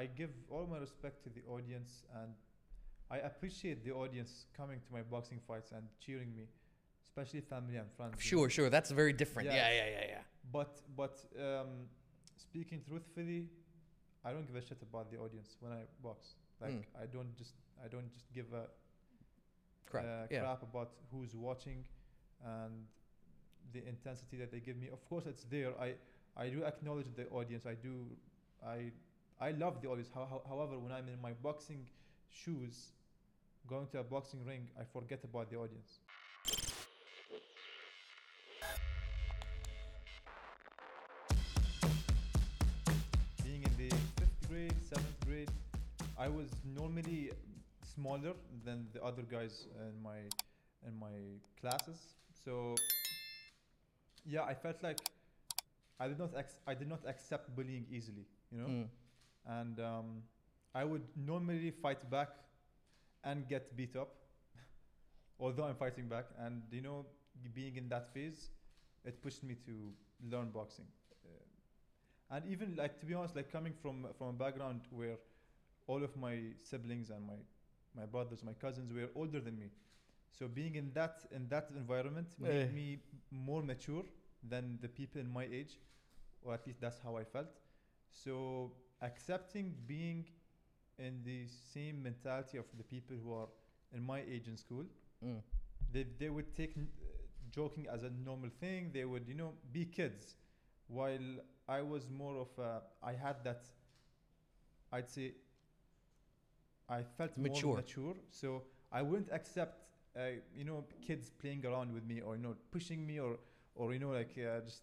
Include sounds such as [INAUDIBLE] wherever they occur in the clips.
I give all my respect to the audience, and I appreciate the audience coming to my boxing fights and cheering me, especially family and friends. Sure, sure. That's very different. Yeah. Yeah, yeah, yeah, yeah. But but um, speaking truthfully, I don't give a shit about the audience when I box. Like Mm. I don't just I don't just give a Crap. uh, yeah. crap about who's watching and the intensity that they give me. Of course, it's there. I I do acknowledge the audience. I do I I love the audience. How, how, however, when I'm in my boxing shoes, going to a boxing ring, I forget about the audience. Being in the fifth grade, seventh grade, I was normally smaller than the other guys in my in my classes. So yeah, I felt like I did not ex- I did not accept bullying easily, you know. Mm. And um, I would normally fight back and get beat up, [LAUGHS] although I'm fighting back. And you know, being in that phase, it pushed me to learn boxing. Uh, and even like to be honest, like coming from from a background where all of my siblings and my my brothers, my cousins were older than me. So being in that in that environment Eh. made me more mature than the people in my age, or at least that's how I felt. So accepting being in the same mentality of the people who are in my age in school, Mm. they they would take uh, joking as a normal thing. They would you know be kids, while I was more of a, I had that. I'd say. I felt Mature. more mature, so I wouldn't accept uh, you know kids playing around with me or you know pushing me or or you know like uh, just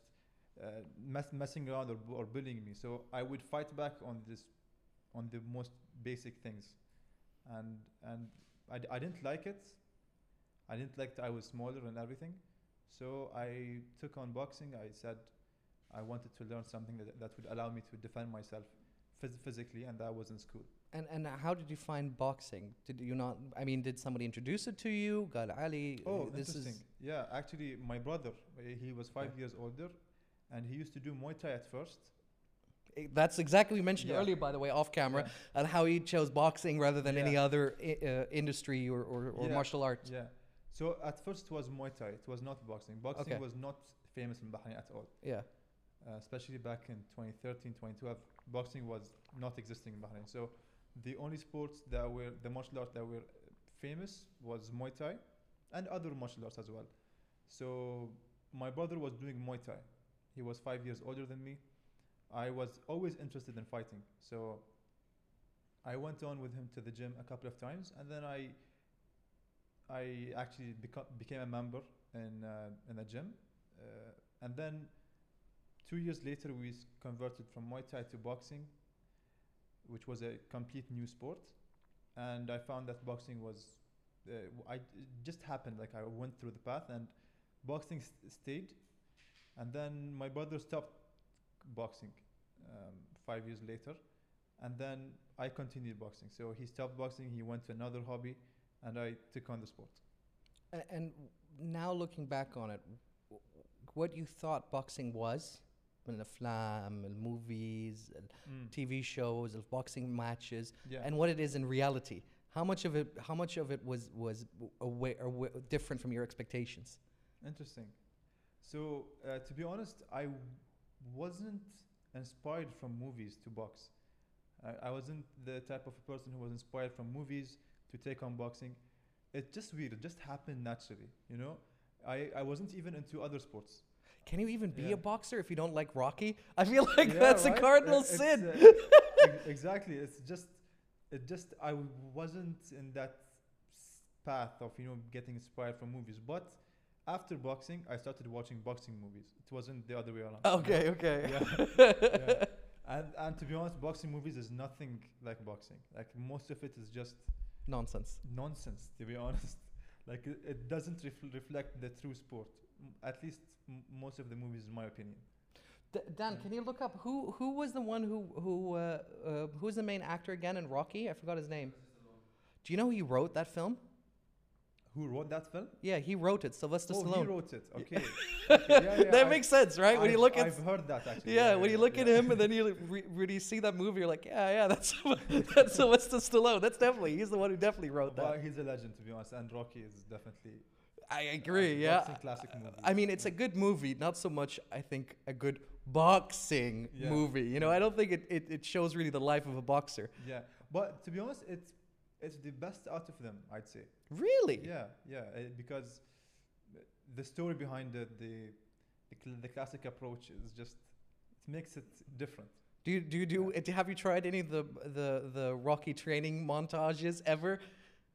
uh, mess, messing around or, or bullying me. So I would fight back on this on the most basic things, and and I, I didn't like it. I didn't like that I was smaller and everything. So I took on boxing. I said I wanted to learn something that, that would allow me to defend myself phys- physically, and that was in school. And and how did you find boxing? Did you not? I mean, did somebody introduce it to you? God Ali. Oh, this interesting. is yeah, actually, my brother, he was five Yeah. years older, and he used to do Muay Thai at first. eh, that's exactly what we mentioned Yeah. earlier, by the way, off camera, Yeah. and how he chose boxing rather than any other I- uh, industry or, or, or Yeah. martial art. Yeah. So at first it was Muay Thai. It was not boxing. Boxing Okay. was not famous in Bahrain at all. Yeah. Uh, especially back in 2013, 2012, boxing was not existing in Bahrain. So the only sports that were the martial arts that were famous was Muay Thai and other martial arts as well. So my brother was doing Muay Thai. He was five years older than me. I was always interested in fighting. So I went on with him to the gym a couple of times, and then I I actually beco- became a member in uh, in a gym, uh, and then two years later we converted from Muay Thai to boxing, which was a complete new sport, and I found that boxing was uh, I just happened like I went through the path and boxing st- stayed, and then my brother stopped boxing um, five years later, and then I continued boxing. So he stopped boxing, he went to another hobby, and I took on the sport. A- And now looking back on it, w- what you thought boxing was, من الافلام, movies, TV shows, boxing matches, Yeah. and what it is in reality. How much of it? How much of it was was w- away or w- different from your expectations? Interesting. so, uh, to be honest, I wasn't inspired from movies to box. I, I wasn't the type of a person who was inspired from movies to take on boxing. It's just weird. It just happened naturally, you know? I, I wasn't even into other sports. Can you even be Yeah. a boxer if you don't like Rocky? I feel [LAUGHS] like Yeah, that's right? a cardinal Uh, it's, sin. uh, [LAUGHS] exactly. It's just, it just, I wasn't in that path of, you know, getting inspired from movies. But after boxing, I started watching boxing movies. It wasn't the other way around. you know? okay, okay. Yeah. [LAUGHS] yeah. And, and to be honest, boxing movies is nothing like boxing. Like most of it is just Nonsense. nonsense, to be [LAUGHS] honest. Like it, it doesn't ref- reflect the true sport. M- At least m- most of the movies, in my opinion. D- Dan, can you look up who who was the one who who uh, uh, who's the main actor again in Rocky? I forgot his name. Do you know who wrote that film? Who wrote that film? Yeah, he wrote it. Sylvester oh, Stallone. he wrote it. Okay. [LAUGHS] Okay, yeah, yeah, that I- makes sense, right? when you I've- look at I've heard that actually. yeah, when you look at him and then you re- really see that movie, you're like, yeah, yeah, [LAUGHS] that's that's Sylvester Stallone. That's definitely he's the one who definitely wrote Well, that. he's a legend to be honest, and Rocky is definitely. I agree. Yeah, classic movie. I mean, it's a good movie, not so much. I think a good boxing Yeah. movie. You know, I don't think it, it, it shows really the life of a boxer. Yeah, but to be honest, it's it's the best out of them, I'd say. Really? Yeah, yeah, uh, because the story behind it, the the, the classic approach is just it makes it different. Do you do you do? uh, Have you tried any of the the the Rocky training montages ever?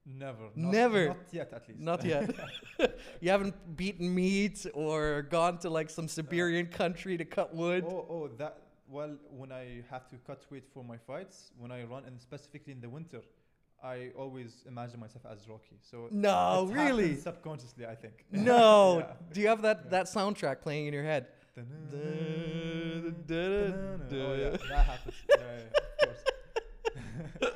Never, Never. not yet at least. Not yet. [LAUGHS] [LAUGHS] you haven't beaten meat or gone to like some Siberian country to cut wood. Oh, oh, that. Well, when I have to cut weight for my fights, when I run, and specifically in the winter, I always imagine myself as Rocky. So no, really? subconsciously, I think. No. [LAUGHS] Yeah. Do you have that Yeah. that soundtrack playing in your head? oh yeah, that happens. Yeah, yeah, of course.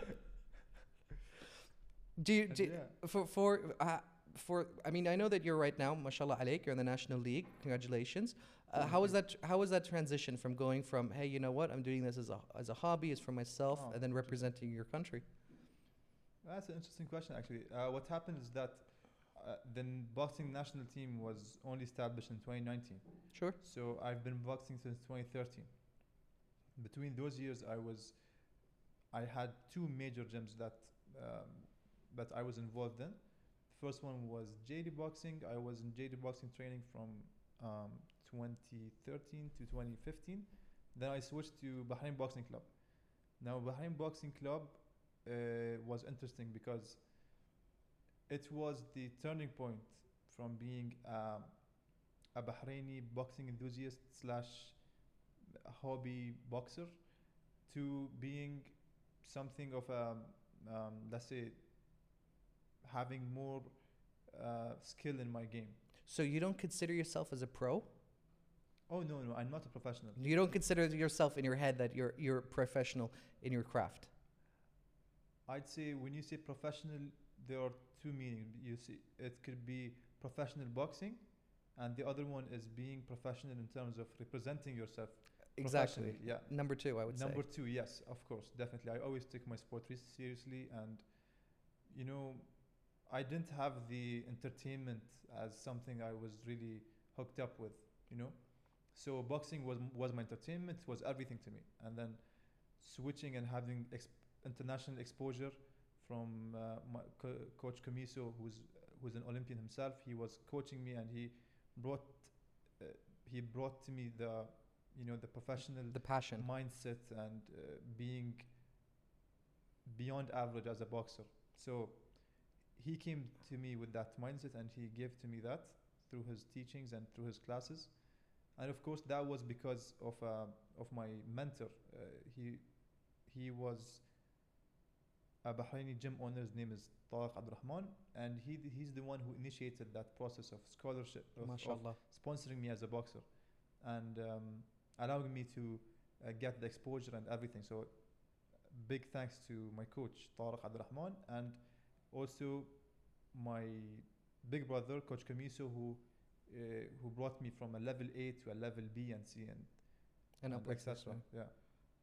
Do you do, yeah. for for uh, for? I mean, I know that you're right now, mashallah alaik, you're in the national league. Congratulations. Uh, how was that? How was that transition from going from hey, you know what, I'm doing this as a as a hobby, it's for myself, Oh, and then representing your country? That's an interesting question, actually. Uh, what happened is that uh, the boxing national team was only established in 2019. Sure. So I've been boxing since 2013. Between those years, I was, I had two major gyms that um, that I was involved in. The first one was JD Boxing. I was in JD Boxing training from um, 2013 to 2015. Then I switched to Bahrain Boxing Club. Now Bahrain Boxing Club uh, was interesting because it was the turning point from being um, a Bahraini boxing enthusiast slash hobby boxer to being something of a um, let's say having more uh, skill in my game. So you don't consider yourself as a pro? Oh no no I'm not a professional. You don't consider yourself in your head that you're you're professional in your craft. I'd say when you say professional, there are two meanings. You see, it could be professional boxing, and the other one is being professional in terms of representing yourself. Exactly. Yeah. Number two, I would say Number two, yes, of course, definitely. I always take my sport re- seriously, and you know, I didn't have the entertainment as something I was really hooked up with. You know, so boxing was was my entertainment, was everything to me, and then switching and having ex- international exposure from uh, my co- coach Kamiso, who's who's an Olympian himself. He was coaching me, and he brought uh, he brought to me the you know the professional The passion. mindset and uh, being beyond average as a boxer. So he came to me with that mindset and he gave to me that through his teachings and through his classes. And of course, that was because of uh, of my mentor. Uh, he he was a Bahraini gym owner's name is Tariq Abdurrahman, and he he's the one who initiated that process of scholarship of, of MashaAllah. sponsoring me as a boxer and um, allowing me to uh, get the exposure and everything. So, big thanks to my coach Tariq Abdurrahman and also my big brother, Coach Kamiso, who uh, who brought me from a level A to a level B and C and, And and etc. Yeah.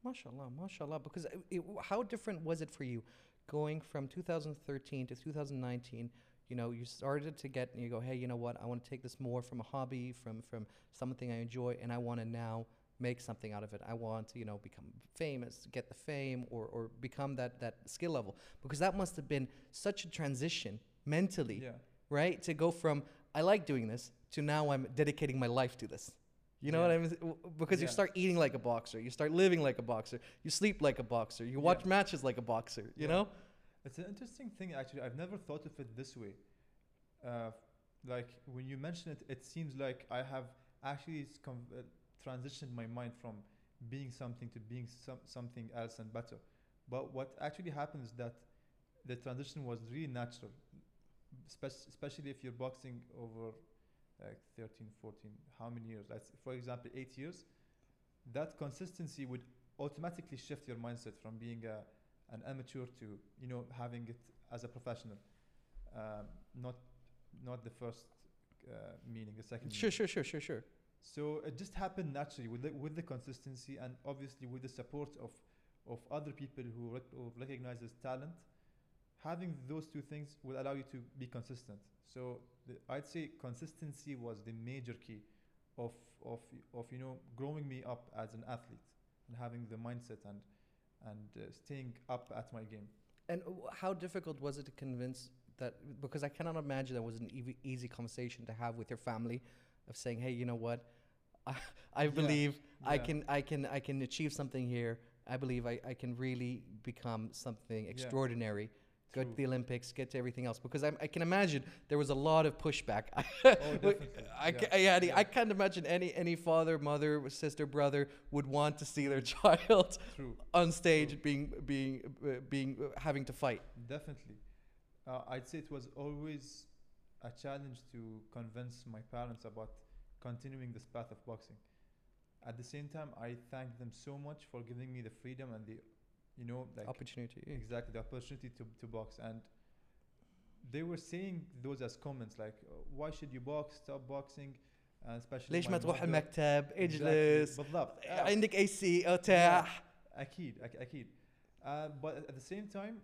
Mashallah, mashallah. Because it, it, how different was it for you going from 2013 to 2019? You know, you started to get, and you go, hey, you know what? I want to take this more from a hobby, from from something I enjoy, and I want to now make something out of it. I want to, you know, become famous, get the fame, or or become that that skill level. Because that must have been such a transition mentally, Yeah. right? To go from I like doing this to now I'm dedicating my life to this. You know Yeah. what I mean? Because you start eating like a boxer, you start living like a boxer, you sleep like a boxer, you watch Yeah. matches like a boxer. You Yeah. know? It's an interesting thing, actually. I've never thought of it this way. Uh, like when you mention it, it seems like I have actually con- uh, transitioned my mind from being something to being some, something else and better. But what actually happens is that the transition was really natural, spec- especially if you're boxing over like 13, 14, how many years? Let's, for example, eight years. That consistency would automatically shift your mindset from being a an amateur to you know having it as a professional um, not not the first uh, meaning, the second. Sure, meaning. sure, sure, sure, sure. So it just happened naturally with the, with the consistency and obviously with the support of, of other people who, rec- who talent. Having those two things will allow you to be consistent. So the, I'd say consistency was the major key of, of, of you know growing me up as an athlete and having the mindset and and uh, staying up at my game. And how difficult was it to convince that? Because I cannot imagine that was an easy, easy conversation to have with your family, of saying, "Hey, you know what? [LAUGHS] I, I Yeah, believe I can, I can, I can achieve something here. I believe I, I can really become something extraordinary. Go to the Olympics, get to everything else. Because I, I can imagine there was a lot of pushback. [LAUGHS] Oh, definitely. I, yeah. ca- yeah, yeah. I can't imagine any any father, mother, sister, brother would want to see their [LAUGHS] child True. on stage True. being being uh, being uh, having to fight. Definitely. Uh, I'd say it was always a challenge to convince my parents about continuing this path of boxing. At the same time, I thank them so much for giving me the freedom and the, you know, like Opportunity. yeah. exactly the opportunity to, to box. And they were saying those as comments like, uh, why should you box? Stop boxing. And especially ليش my ما تروح mother- المكتب Exactly. اجلس بالضبط. Yeah. عندك اي سي ارتاح أكيد أك- أكيد. Uh, but at the same time,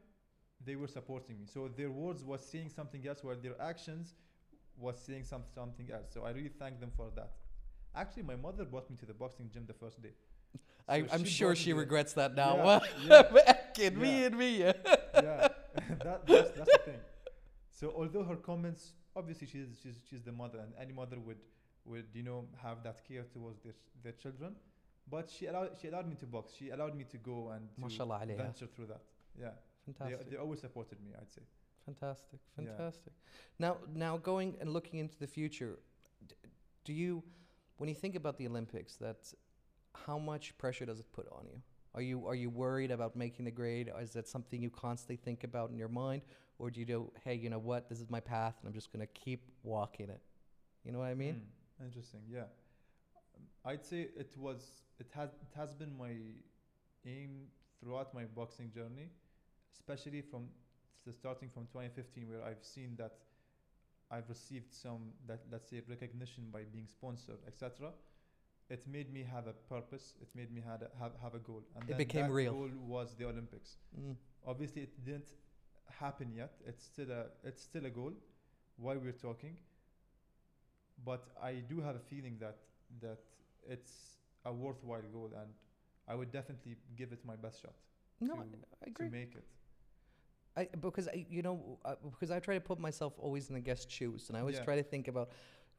they were supporting me. So their words was saying something else, while their actions was saying some, something else. So I really thank them for that. Actually, my mother brought me to the boxing gym the first day. So I, am sure she regrets that now. Yeah, [LAUGHS] yeah. me and me. yeah, [LAUGHS] [LAUGHS] that, that's, that's the thing. So although her comments, obviously she's she's she's the mother, and any mother would would you know have that care towards their their children, but she allowed she allowed me to box. She allowed me to go and to venture through that. Yeah, fantastic. They, they always supported me. I'd say. Fantastic, fantastic. Now, now going and looking into the future, do you, when you think about the Olympics, that how much pressure does it put on you? Are you are you worried about making the grade? Is that something you constantly think about in your mind? Or do you do hey you know what? This is my path and I'm just to keep walking it. You know what I mean? Hmm, interesting. Yeah, I'd say it was it has it has been my aim throughout my boxing journey, especially from starting from 2015, where I've seen that I've received some that let's say recognition by being sponsored, etc. It made me have a purpose. It made me had a, have have a goal, and It became that real. goal was the Olympics. Mm. Obviously, it didn't happen yet. It's still a it's still a goal while we're talking. But I do have a feeling that that it's a worthwhile goal, and I would definitely give it my best shot no to, I, I to make it. I, because I, you know, uh, because I try to put myself always in the guest shoes, and I always Yeah. try to think about,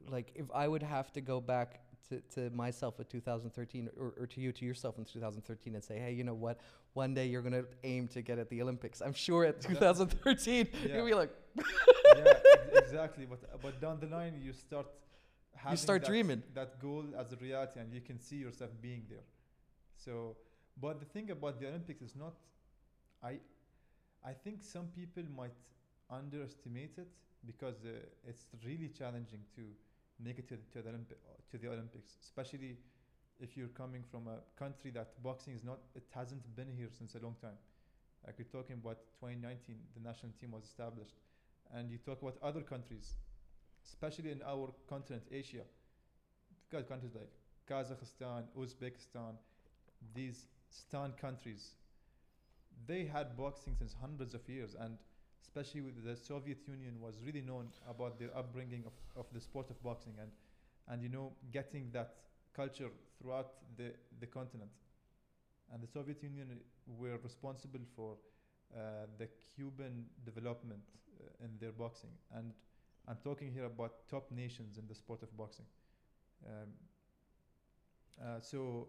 like, if I would have to go back to, to myself in 2013, or, or to you, to yourself in 2013, and say, hey, you know what? One day you're gonna aim to get at the Olympics. I'm sure at 2013 [LAUGHS] Yeah. you'll be like, [LAUGHS] yeah, exactly. But but down the line, you start having start that, dreaming. that goal as a reality, and you can see yourself being there. So, but the thing about the Olympics is not. I, I think some people might underestimate it because uh, it's really challenging to make it to, the- to the Olympi- to the Olympics, especially if you're coming from a country that boxing is not. It hasn't been here since a long time. Like you're talking about 2019, the national team was established, and you talk about other countries, especially in our continent, Asia. Got countries like Kazakhstan, Uzbekistan, these Stan countries. They had boxing since hundreds of years, and especially with the Soviet Union was really known about the upbringing of, of the sport of boxing and and you know getting that culture throughout the, the continent. And the Soviet Union were responsible for uh, the Cuban development uh, in their boxing. And I'm talking here about top nations in the sport of boxing. Um, uh, so,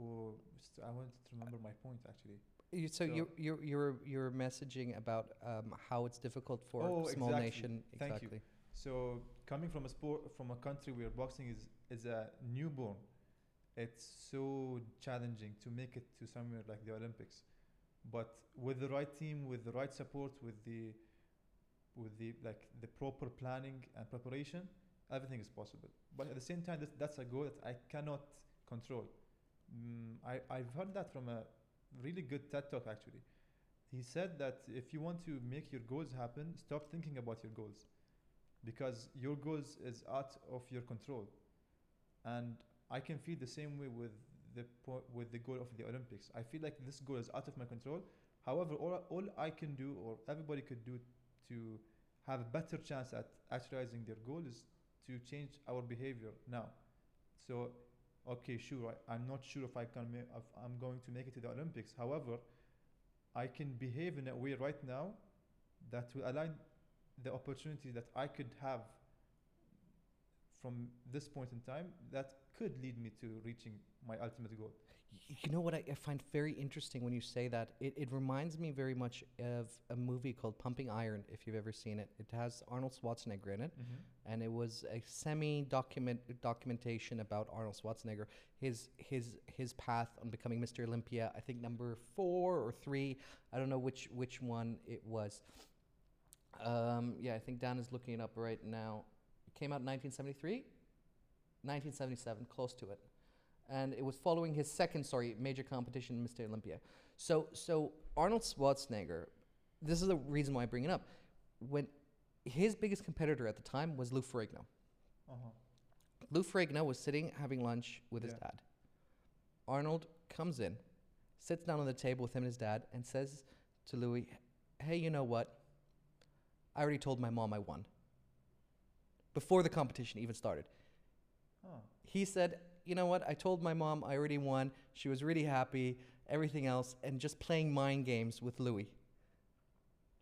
oh, I wanted to remember my point actually. You, so So- you're, you're you're you're messaging about um, how it's difficult for Oh, a small exactly. nation. Thank you. exactly. So coming from a sport from a country where boxing is is a newborn, it's so challenging to make it to somewhere like the Olympics. But with the right team, with the right support, with the with the like the proper planning and preparation, everything is possible. But at the same time, that's, that's a goal that I cannot control. Mm, I I've heard that from a really good TED talk actually. He said that if you want to make your goals happen, stop thinking about your goals because your goals is out of your control, and I can feel the same way with the po- with the goal of the Olympics. I feel like this goal is out of my control. However, all all I can do, or everybody could do, to have a better chance at actualizing their goal is to change our behavior now. So, okay, sure, I, I'm not sure if I can if I'm going to make it to the Olympics. However, I can behave in a way right now that will align the opportunities that I could have from this point in time that could lead me to reaching my ultimate goal. You know what I, I find very interesting when you say that? It, it reminds me very much of a movie called Pumping Iron, if you've ever seen it. It has Arnold Schwarzenegger in it, and it was a semi document documentation about Arnold Schwarzenegger, his his his path on becoming Mr. Olympia. I think number four or three. I don't know which which one it was. Um, yeah, I think Dan is looking it up right now. Came out in 1973, 1977, close to it, and it was following his second, sorry, major competition, Mr. Olympia. So so Arnold Schwarzenegger. This is the reason why I bring it up. When his biggest competitor at the time was Lou Ferrigno. Uh-huh. Lou Ferrigno was sitting having lunch with his Yeah. dad. Arnold comes in, sits down on the table with him and his dad, and says to Louis, Hey, you know what? I already told my mom I won. Before the competition even started. Huh. He said, You know what? I told my mom I already won. She was really happy, everything else, and just playing mind games with Louis.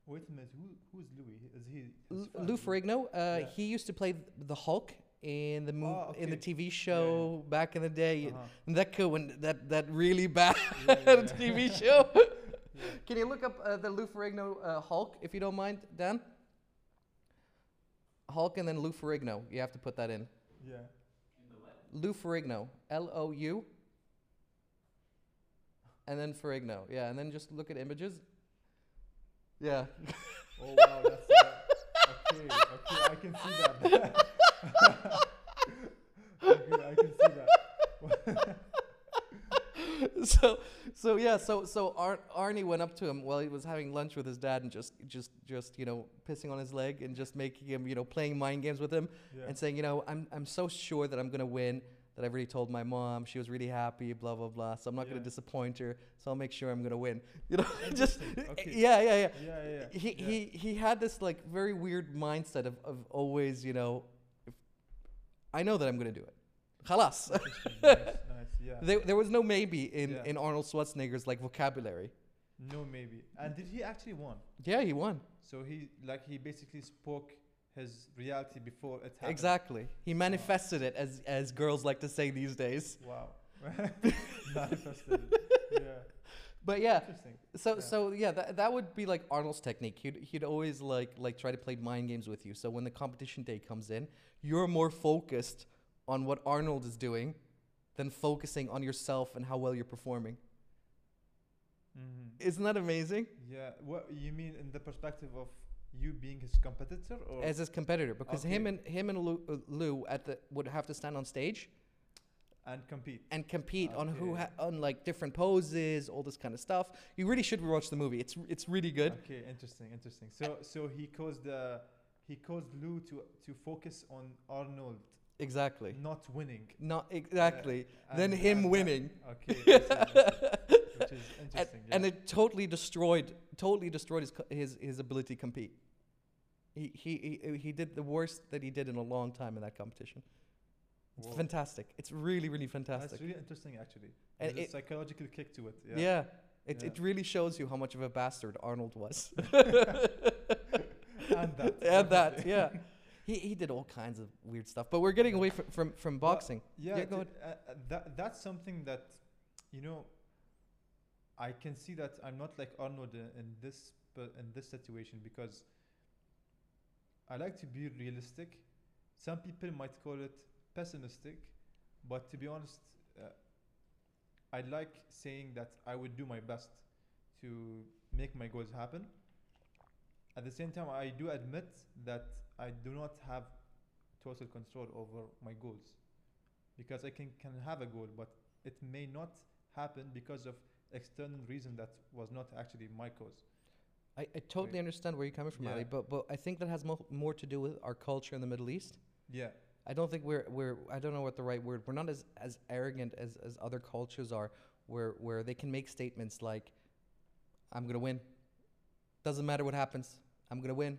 Wait a minute. Who who's Louis? Is he? L- Lou Ferrigno, uh, Yeah. he used to play the Hulk in the Oh, in the. TV show back in the day. Uh-huh. That when that that really bad Yeah, yeah, [LAUGHS] yeah. TV show. [LAUGHS] Yeah. Can you look up uh, the Lou Ferrigno uh, Hulk if you don't mind, Dan? Hulk and then Lou Ferrigno. You have to put that in. Yeah. Lou Ferrigno, L O U, and then Ferrigno. Yeah, and then just look at images. Yeah. Oh wow, that's uh, okay. Okay, I can see that. [LAUGHS] okay, I can see that. [LAUGHS] [LAUGHS] so so yeah so so Ar- Arnie went up to him while he was having lunch with his dad and just just just you know pissing on his leg and just making him you know playing mind games with him Yeah. and saying you know I'm I'm so sure that I'm gonna win that I've already told my mom she was really happy blah blah blah so I'm not gonna disappoint her so I'll make sure I'm gonna win [LAUGHS] you know [LAUGHS] just okay. yeah yeah yeah yeah, yeah, yeah. he, yeah. he he had this like very weird mindset of, of always you know if I know that I'm gonna do it Khalas. Nice, nice, yeah. There, there was no maybe in, Yeah. in Arnold Schwarzenegger's like vocabulary. No, maybe. And did he actually won? Yeah, he won. So he like he basically spoke his reality before it happened. Exactly. He manifested it as as girls like to say these days. Wow. [LAUGHS] Manifested. Yeah. But yeah, Interesting. so Yeah. so yeah, that, that would be like Arnold's technique. He'd he'd always like like try to play mind games with you. So when the competition day comes in, you're more focused on what Arnold is doing than focusing on yourself and how well you're performing. Mm-hmm. Isn't that amazing? Yeah. What you mean in the perspective of you being his competitor, or As his competitor, because him and him and Lou, uh, Lou at the would have to stand on stage and compete? and compete on who ha- on like different poses, all this kind of stuff. You really should watch the movie. It's it's really good. Okay. Interesting. Interesting. So so he caused uh, he caused Lou to to focus on Arnold Exactly. not winning. Not exactly. and- then him and- winning. Okay. I see, I see. Which is And, interesting. and yeah. it totally destroyed totally destroyed his his his ability to compete. He, he he he did the worst that he did in a long time in that competition. It's Whoa. fantastic. It's really really fantastic. That's really interesting, actually. And a it- psychological kick to it. yeah. Yeah. It, Yeah. it really shows you how much of a bastard Arnold was. [LAUGHS] and that. [LAUGHS] and that, yeah. He, he did all kinds of weird stuff. But we're getting away from, from, from Well, boxing. Yeah, Yeah, go th- uh, uh, that that's something that, you know, I can see that I'm not like Arnold in, in this but in this situation because I like to be realistic. Some people might call it pessimistic, but to be honest, uh, I like saying that I would do my best to make my goals happen. At the same time, I do admit that I do not have total control over my goals because I can, can have a goal, but it may not happen because of external reason that was not actually my cause. I, I totally Wait. understand where you're coming from, Ali, but but I think that has mo- more to do with our culture in the Middle East. Yeah. I don't think we're we're I don't know what the right word. We're not as as arrogant as as other cultures are, where where they can make statements like, "I'm gonna win. Doesn't matter what happens. I'm gonna win."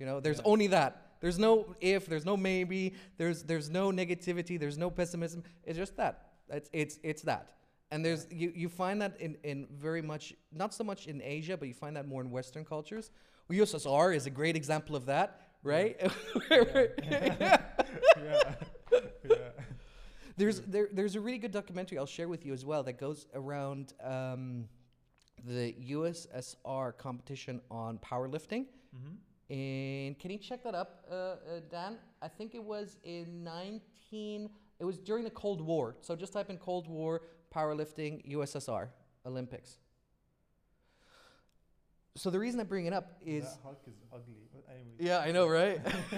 You know, there's Yeah. only that. There's no if. There's no maybe. There's there's no negativity. There's no pessimism. It's just that. It's it's it's that. And there's you, you find that in, in very much not so much in Asia, but you find that more in Western cultures. USSR is a great example of that, right? [LAUGHS] yeah. yeah. There's there, there's a really good documentary I'll share with you as well that goes around um, the USSR competition on powerlifting. Mm-hmm. And can you check that up, uh, uh, Dan? I think it was in 19. It was during the Cold War. So just type in Cold War powerlifting USSR Olympics. So the reason I bring it up is that Hulk is ugly. Anyway. yeah, I know, right? [LAUGHS]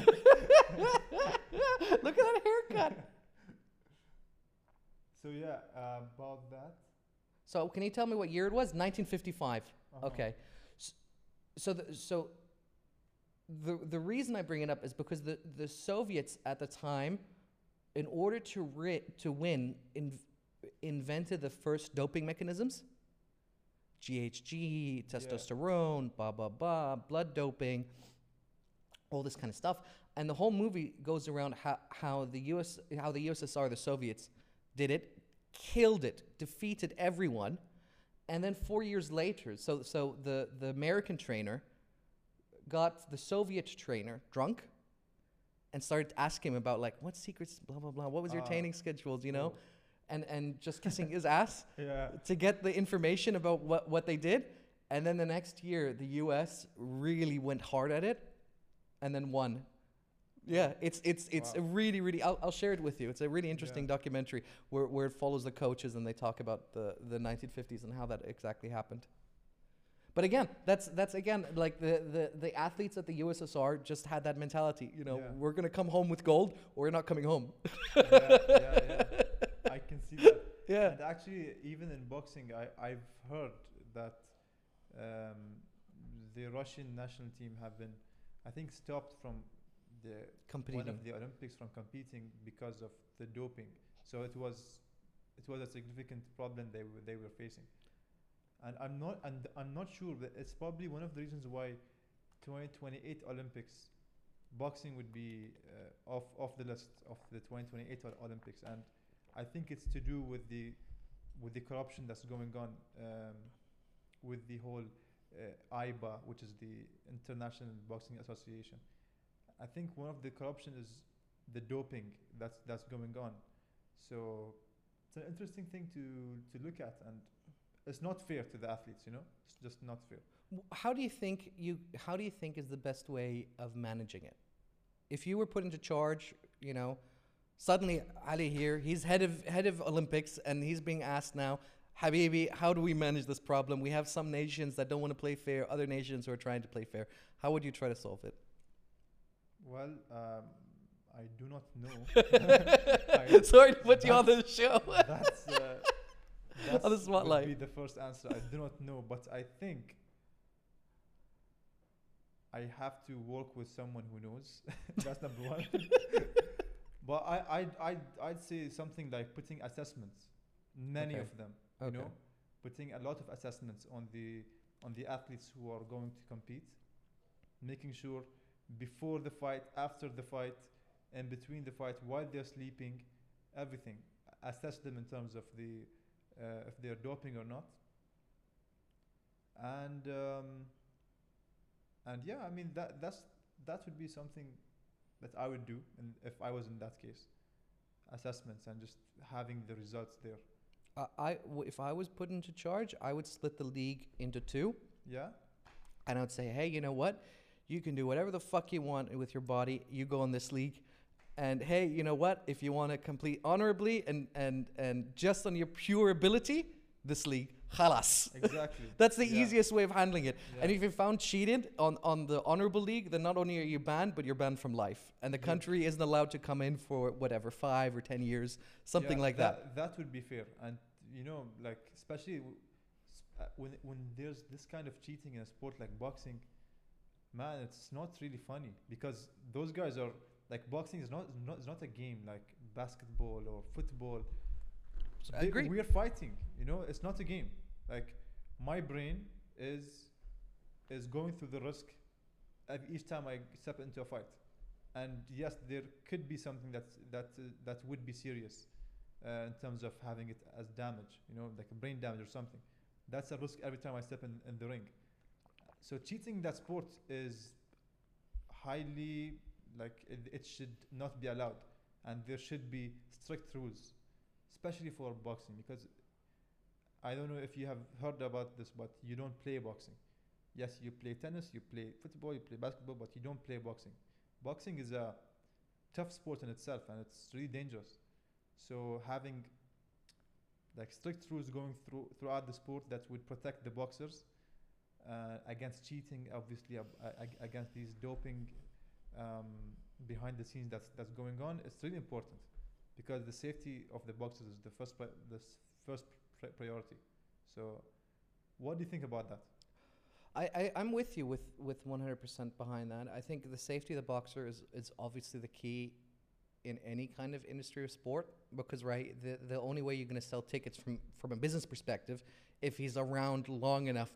Look at that haircut. [LAUGHS] So yeah, uh, about that. So can you tell me what year it was? 1955. uh-huh. Okay. S- So the, so the the reason I bring it up is because the, the Soviets at the time, in order to ri- to win, inv- invented the first doping mechanisms. GHG, testosterone, blah blah blah, blood doping, all this kind of stuff. And the whole movie goes around how, how the US how the USSR, the Soviets, did it, killed it, defeated everyone, and then four years later, so so the the American trainer got the Soviet trainer drunk and started asking him about like what secrets, blah blah blah, what was your Ah. training schedules, you know, Oh. and and just kissing his ass [LAUGHS] Yeah. to get the information about what what they did, and then the next year the U.S. really went hard at it, and then won. Yeah, it's it's it's a really really. I'll, I'll share it with you. It's a really interesting Yeah. documentary where where it follows the coaches and they talk about the the 1950s and how that exactly happened. But again, that's that's again like the the the athletes at the USSR just had that mentality. You know, Yeah. we're gonna come home with gold or we're not coming home. yeah, [LAUGHS] yeah, yeah. I can see that. Yeah. And actually, even in boxing, I, I've heard that um, the Russian national team have been, I think, stopped from the one of the Olympics from competing because of the doping. So it was, it was a significant problem they were they were facing. And I'm not and I'm not sure that it's probably one of the reasons why 2028 Olympics boxing would be uh, off off the list of the 2028 Olympics. And I think it's to do with the with the corruption that's going on um, with the whole uh, IBA which is the International Boxing Association. I think one of the corruption is the doping that's that's going on. So it's an interesting thing to to look at and it's not fair to the athletes you know it's just not fair How do you think you? How do you think is the best way of managing it? If you were put into charge, you know, suddenly Ali here, he's head of head of Olympics, and he's being asked now, Habibi, how do we manage this problem? We have some nations that don't want to play fair, other nations who are trying to play fair. How would you try to solve it? well um, I do not know [LAUGHS] [LAUGHS] Sorry to put you on the show. that's uh, the would spotlight. be the first answer. I do not know, but I think I have to work with someone who knows. [LAUGHS] that's number one. [LAUGHS] but I I I I'd say something like putting assessments, many Okay. of them. Okay. You know, putting a lot of assessments on the on the athletes who are going to compete, making sure before the fight, after the fight, and between the fight, while they're sleeping, everything. Assess them in terms of the uh, if they're doping or not. And um, and yeah, I mean that that's that would be something that I would do, and if I was in that case, assessments and just having the results there. Uh, I w- if I was put into charge, I would split the league into two. Yeah. and I would say, hey, you know what? You can do whatever the fuck you want with your body. You go in this league. And hey, you know what? If you want to complete honorably and, and, and just on your pure ability, this league, khalas. Exactly. [LAUGHS] That's the Yeah. easiest way of handling it. And if you're found cheated on, on the honorable league, then not only are you banned, but you're banned from life. And the Yeah. country isn't allowed to come in for whatever, five or 10 years, something Yeah, like that. That would be fair, and you know, like especially uh, when when there's this kind of cheating in a sport like boxing, man, it's not really funny because those guys are like boxing is not not is not a game like basketball or football. I They- agree. We're fighting, you know. It's not a game. Like my brain is is going through the risk of each time I step into a fight. And yes, there could be something that's that uh, that would be serious uh, in terms of having it as damage, you know, like a brain damage or something. That's a risk every time I step in, in the ring. So cheating that sport is highly like it, it should not be allowed, and there should be strict rules, especially for boxing because I don't know if you have heard about this, but you don't play boxing. Yes, you play tennis, you play football, you play basketball, but you don't play boxing. Boxing is a tough sport in itself, and it's really dangerous. So having like strict rules going through throughout the sport that would protect the boxers uh, against cheating, obviously ag- against these doping um, behind the scenes that's that's going on. It's really important because the safety of the boxers is the first pri- the first pri- priority. So, what do you think about that? I, I, I'm with you with, with 100% behind that. I think the safety of the boxer is, is obviously the key in any kind of industry or sport because, right, the, the only way you're going to sell tickets from, from a business perspective if he's around long enough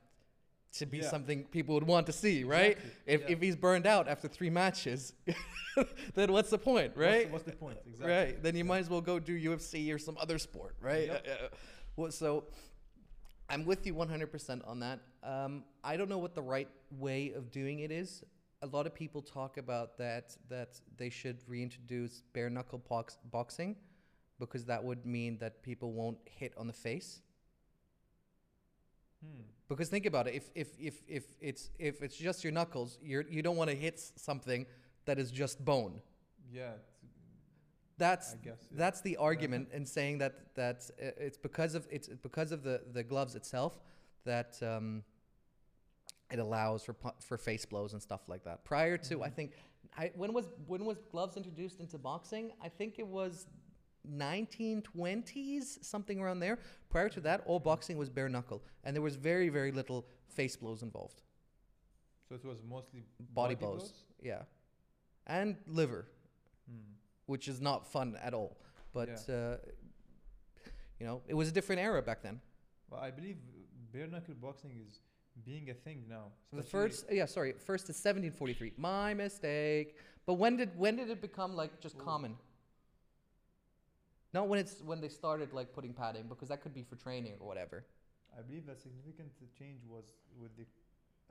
to be Yeah. something people would want to see, right? Exactly, If, yeah. if he's burned out after three matches, [LAUGHS] then what's the point, What's right? What's the, point? Exactly. Right. Then you Yeah. might as well go do UFC or some other sport, right? Yep. Uh, uh, well, so I'm with you 100% on that. Um, I don't know what the right way of doing it is. A lot of people talk about that that they should reintroduce bare knuckle box- boxing because that would mean that people won't hit on the face. Hmm. Because think about it, if if if if it's if it's just your knuckles, you're you don't want to hit something that is just bone. Yeah. That's I guess. yeah. That's the argument in saying that that it's because of it's because of the the gloves itself that um, it allows for for face blows and stuff like that. Prior to I Mhm. think I, when was when was gloves introduced into boxing? I think it was 1920s something around there. Prior to that, all boxing was bare knuckle, and there was very very little face blows involved. So it was mostly Body, blows. yeah, and liver. Hmm. which is not fun at all. But Yeah. uh, you know, it was a different era back then. Well, I believe bare knuckle boxing is being a thing now. The first, yeah, sorry, first is 1743. My mistake. But when did when did it become like just Ooh. common? Not when it's when they started like putting padding because that could be for training or whatever. I believe the significant change was with the,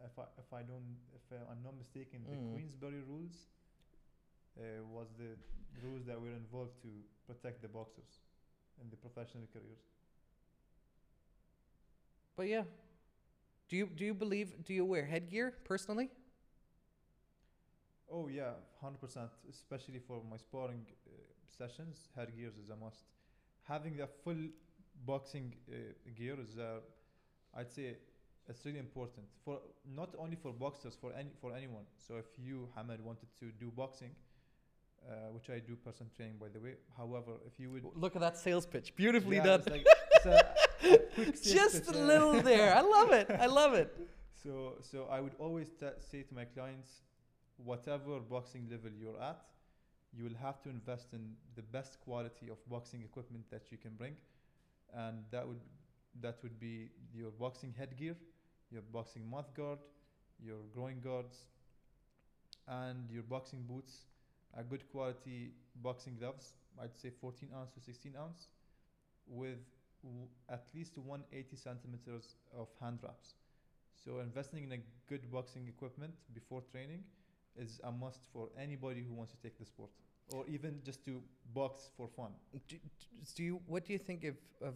if I, if I don't, if uh, I'm not mistaken, the Mm. Queensberry rules uh, was the rules that were involved to protect the boxers in the professional careers. But yeah, do you do you believe? Do you wear headgear personally? Oh yeah, hundred percent. Especially for my sparring uh, sessions, headgears is a must. Having the full boxing uh, gear is, uh, I'd say, it's really important for not only for boxers, for any for anyone. So if you, Hamad, wanted to do boxing, uh, which I do personal training by the way. However, if you would Look at that sales pitch, beautifully Yeah, done. like- a- [LAUGHS] Just pitch, a little there. I love it. I love it. [LAUGHS] So, so I would always say to my clients, whatever boxing level you're at, you will have to invest in the best quality of boxing equipment that you can bring, and that would that would be your boxing headgear, your boxing mouth guard, your groin guards, and your boxing boots. A good quality boxing gloves, I'd say 14 ounce to 16 ounce, with w- at least 180 centimeters of hand wraps. So investing in a good boxing equipment before training is a must for anybody who wants to take the sport, or even just to box for fun. do, do you what do you think of of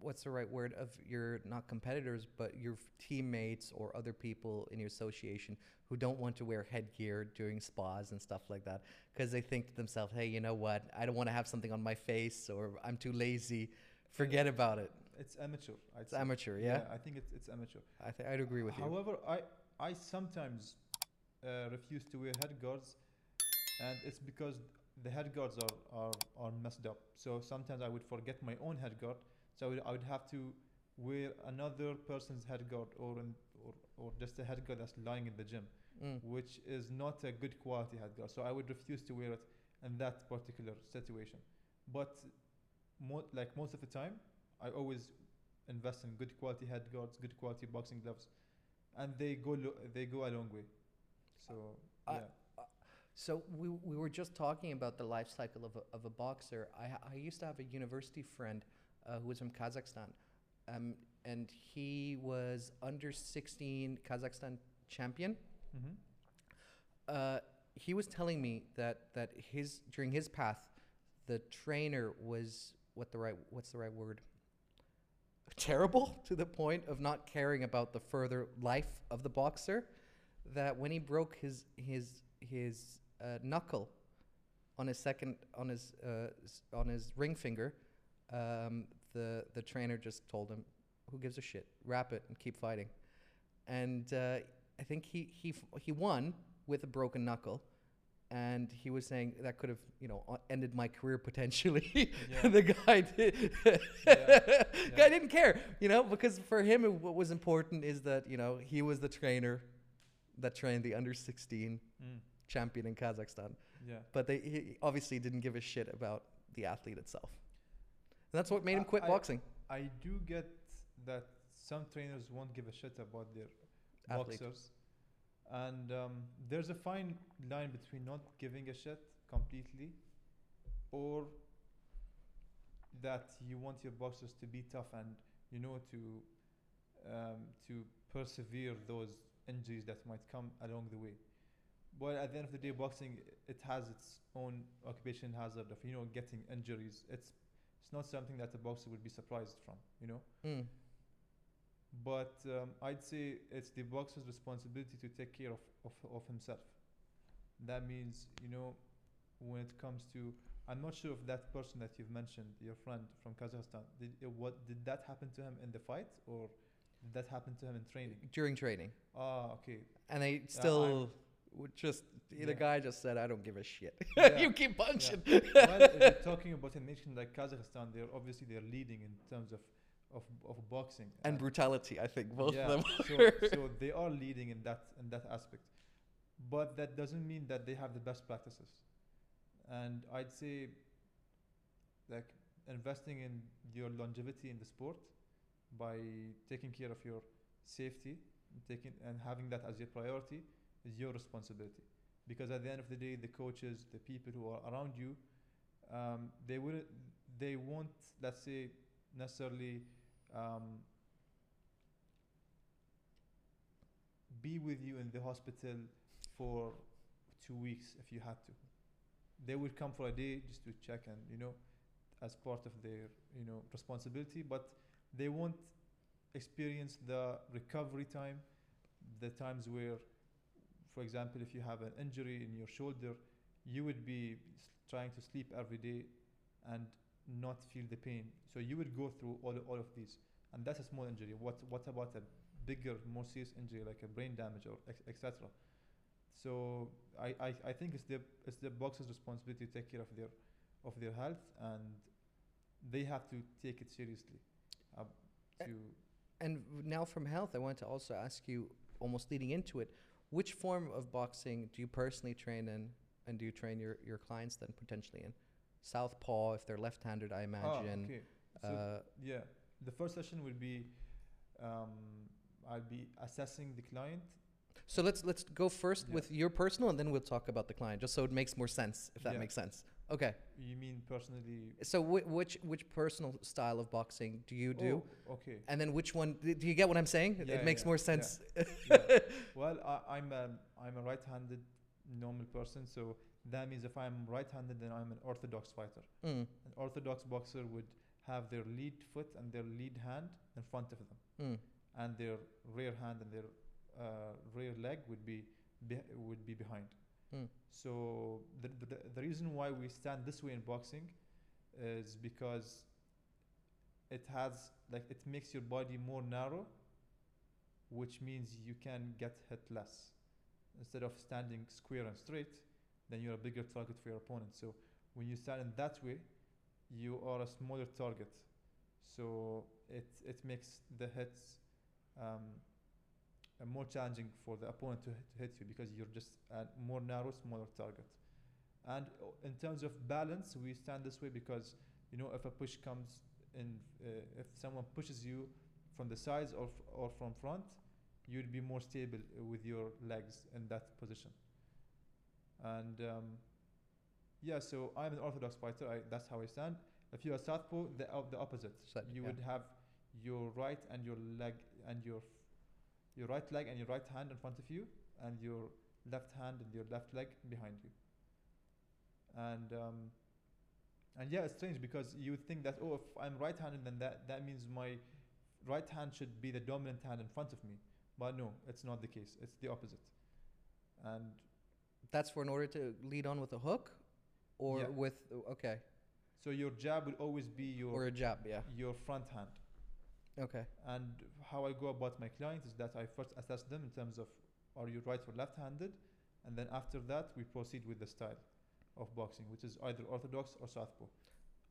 what's the right word of your not competitors but your teammates or other people in your association who don't want to wear headgear during spas and stuff like that because they think to themselves hey you know what i don't want to have something on my face or i'm too lazy forget about it It's amateur. I'd it's say. amateur yeah, I think it's it's amateur. i think i'd agree with you However, I I sometimes uh, refuse to wear head guards, and it's because the head guards are, are, are messed up. So sometimes I would forget my own head guard, so I would, I would have to wear another person's head guard or, in, or or just a head guard that's lying in the gym, Mm. which is not a good quality head guard. So I would refuse to wear it in that particular situation. But mo- like most of the time, I always invest in good quality head guards, good quality boxing gloves, and they go lo- they go a long way. So I- yeah. So we, we were just talking about the life cycle of a, of a boxer. I, I used to have a university friend uh, who was from Kazakhstan, um, and he was under 16 Kazakhstan champion. Mm-hmm. Uh, he was telling me that that his during his path, the trainer was what the right what's the right word? Terrible [LAUGHS] to the point of not caring about the further life of the boxer. That when he broke his his his uh, knuckle on his second on his uh, on his ring finger, um, the the trainer just told him, "Who gives a shit? Wrap it and keep fighting." And uh, I think he he f- he won with a broken knuckle, and he was saying that could have you know ended my career potentially. [LAUGHS] Yeah. the guy did. [LAUGHS] Yeah. guy didn't care, you know, because for him it, what was important is that you know he was the trainer that trained the under 16 Mm. Champion in Kazakhstan, Yeah. but they he obviously didn't give a shit about the athlete itself. And that's what made him quit I- boxing. I do get that some trainers won't give a shit about their Athlete. boxers, and um, there's a fine line between not giving a shit completely, or that you want your boxers to be tough and you know to um, to persevere those injuries that might come along the way. But at the end of the day, boxing it has its own occupation hazard of you know getting injuries. It's it's not something that a boxer would be surprised from, you know. Mm. But um, I'd say it's the boxer's responsibility to take care of, of, of himself. That means, you know, when it comes to, I'm not sure if that person that you've mentioned, your friend from Kazakhstan, did it, what did that happen to him in the fight or did that happen to him in training? During training, Ah, okay. and they still would just the Yeah. guy just said, "I don't give a shit. [LAUGHS] [LAUGHS] Yeah. you keep punching." well, if you're [LAUGHS] talking about a nation like Kazakhstan, they're obviously they're leading in terms of of, of boxing and brutality, I think both yeah, of them. so, so they are leading in that in that aspect, but that doesn't mean that they have the best practices. And I'd say, like investing in your longevity in the sport by taking care of your safety, and taking and having that as your priority is your responsibility. Because at the end of the day, the coaches, the people who are around you, um, they will they won't let's say necessarily um, be with you in the hospital for two weeks if you had to. They will come for a day just to check and you know, as part of their you know responsibility, but they won't experience the recovery time, the times where, for example, if you have an injury in your shoulder, you would be trying to sleep every day and not feel the pain. So you would go through all, all of these, and that's a small injury. What what about a bigger, more serious injury like a brain damage or etc. So I, I, I think it's the it's the boxer's responsibility to take care of their of their health, and they have to take it seriously. Uh, to And now from health, I want to also ask you, almost leading into it, which form of boxing do you personally train in, and do you train your, your clients then potentially in? Southpaw, if they're left-handed, I ah, imagine. okay. So uh, yeah, the first session will be um, I'll be assessing the client. so let's let's go first Yeah. with your personal, and then we'll talk about the client, just so it makes more sense, if that Yeah. makes sense. Okay. You mean personally? So whi which which personal style of boxing do you do, Oh, okay. and then which one? Do you get what I'm saying? It- Yeah, it makes yeah, more sense. yeah. [LAUGHS] Well, I, I'm a, I'm a right-handed normal person, so that means if I'm right-handed, then I'm an orthodox fighter. Mm, An orthodox boxer would have their lead foot and their lead hand in front of them, mm, and their rear hand and their uh, rear leg would be, be would be behind. Mm. So the, the the reason why we stand this way in boxing is because it has like it makes your body more narrow, which means you can get hit less. Instead of standing square and straight, then you're a bigger target for your opponent. So when you stand in that way, you are a smaller target. So it it makes the hits um, more challenging for the opponent to, hit- to hit you because you're just a more narrow, smaller target. And uh, in terms of balance, we stand this way because you know if a push comes in, uh, if someone pushes you from the sides or, f- or from front, you'd be more stable uh, with your legs in that position. And um, yeah, so I'm an orthodox fighter. I, that's how I stand. If you're a southpaw, the, op- the opposite. You yeah. would have your right and your leg and your your right leg and your right hand in front of you, and your left hand and your left leg behind you. And um, and yeah, it's strange because you would think that oh, if I'm right-handed, then that that means my right hand should be the dominant hand in front of me. But no, it's not the case. It's the opposite. And That's for in order to lead on with a hook, or Yeah. with okay, so your jab will always be your or a jab. Yeah. your front hand. Okay. And how I go about my clients is that I first assess them in terms of are you right or left handed? And then after that, we proceed with the style of boxing, which is either orthodox or southpaw.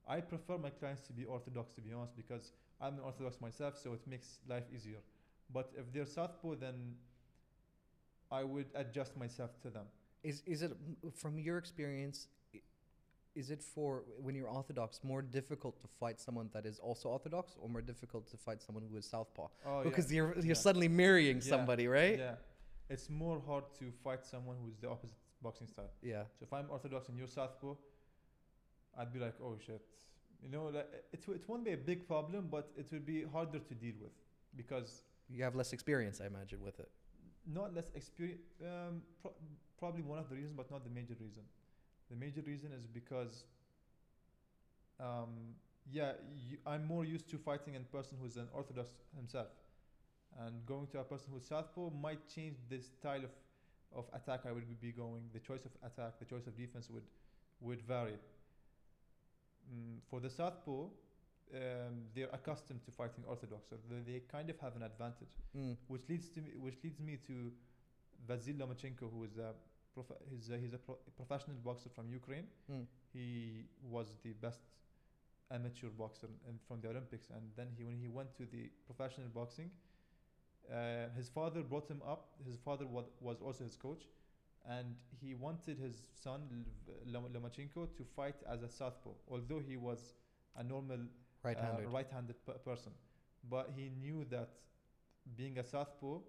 I prefer my clients to be orthodox, to be honest, because I'm an orthodox myself, so it makes life easier. But if they're southpaw, then I would adjust myself to them. Is is it from your experience? Is it for when you're orthodox more difficult to fight someone that is also orthodox, or more difficult to fight someone who is southpaw? Oh, because you're you're yeah. suddenly marrying Yeah, somebody, right? Yeah. It's more hard to fight someone who's the opposite boxing style. Yeah. So if I'm Orthodox and you're Southpaw, I'd be like, oh shit. You know, like, it, it won't be a big problem, but it will be harder to deal with because You have less experience, I imagine, with it. not less experience. Um, pro- probably one of the reasons, but not the major reason. The major reason is because, um, yeah, you, I'm more used to fighting a person who's an Orthodox himself, and going to a person who's Southpaw might change the style of, of attack I would be going. The choice of attack, the choice of defense would would vary. Mm, for the Southpaw, um, they're accustomed to fighting Orthodox, so they, they kind of have an advantage Mm. which leads to me, which leads me to Vasil Lomachenko, who is a prof- he's a, he's a pro- professional boxer from Ukraine. Mm. He was the best amateur boxer in, from the Olympics, and then he when he went to the professional boxing, uh, his father brought him up. His father wa- was also his coach, and he wanted his son L- Lomachenko to fight as a southpaw, although he was a normal Right-handed. uh, right-handed per- person. But he knew that being a southpaw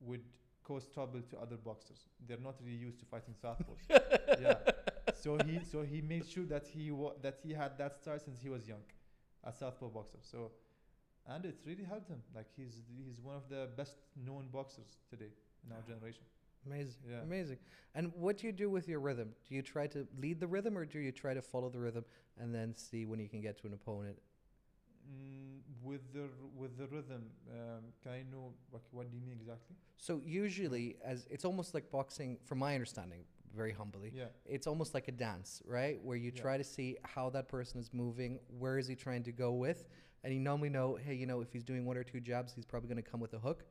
would cause trouble to other boxers. They're not really used to fighting southpaws. [LAUGHS] yeah. So he so he made sure that he wa- that he had that style since he was young, a southpaw boxer. So, and it's really helped him. Like he's he's one of the best known boxers today in our generation. Amazing. Yeah. Amazing. And what do you do with your rhythm? Do you try to lead the rhythm or do you try to follow the rhythm and then see when you can get to an opponent? Mm, with the with the rhythm, um, can I know what what do you mean exactly? So usually as it's almost like boxing from my understanding, very humbly. Yeah. It's almost like a dance, right? Where you Yeah. try to see how that person is moving, where is he trying to go with, and you normally know, hey, you know, if he's doing one or two jabs, he's probably going to come with a hook,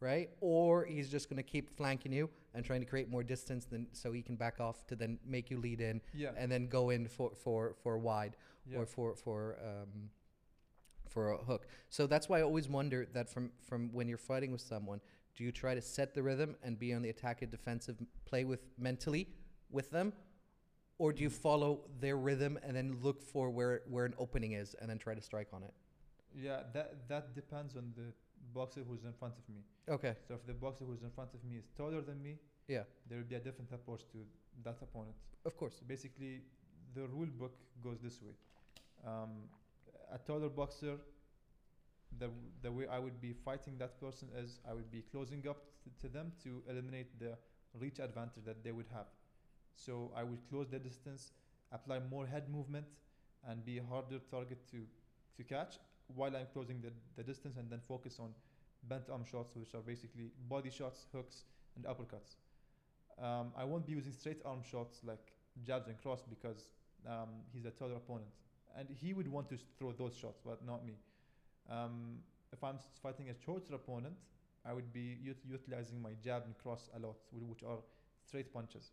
right? Or he's just going to keep flanking you and trying to create more distance than so he can back off to then make you lead in Yeah. and then go in for for for wide yeah. or for for um, for a hook. So that's why I always wonder that from from when you're fighting with someone, do you try to set the rhythm and be on the attack and defensive play with mentally with them, or do you follow their rhythm and then look for where where an opening is and then try to strike on it? Yeah, that that depends on the boxer who's in front of me. Okay. So if the boxer who's in front of me is taller than me, Yeah. there will be a different approach to that opponent. Of course. So basically, the rule book goes this way: um, a taller boxer, the the way I would be fighting that person is I would be closing up t- to them to eliminate the reach advantage that they would have. So I would close the distance, apply more head movement, and be a harder target to to catch while I'm closing the, the distance and then focus on bent arm shots, which are basically body shots, hooks, and uppercuts. Um, I won't be using straight arm shots like jabs and cross because um, he's a taller opponent, and he would want to throw those shots, but not me. Um, if I'm fighting a shorter opponent, I would be ut- utilizing my jab and cross a lot, which are straight punches,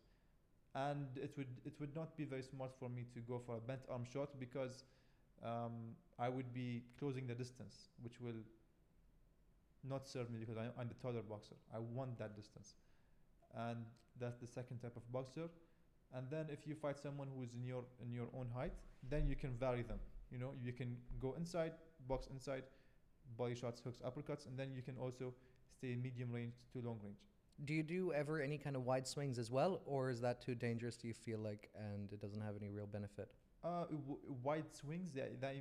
and it would it would not be very smart for me to go for a bent arm shot because um, I would be closing the distance, which will not serve me because I, I'm the taller boxer. I want that distance, and that's the second type of boxer. And then if you fight someone who is in your in your own height, then you can vary them. You know, you can go inside, box inside, body shots, hooks, uppercuts, and then you can also stay medium range to long range. Do you do ever any kind of wide swings as well, or is that too dangerous? Do you feel like, and it doesn't have any real benefit? Uh, w- wide swings, that, that,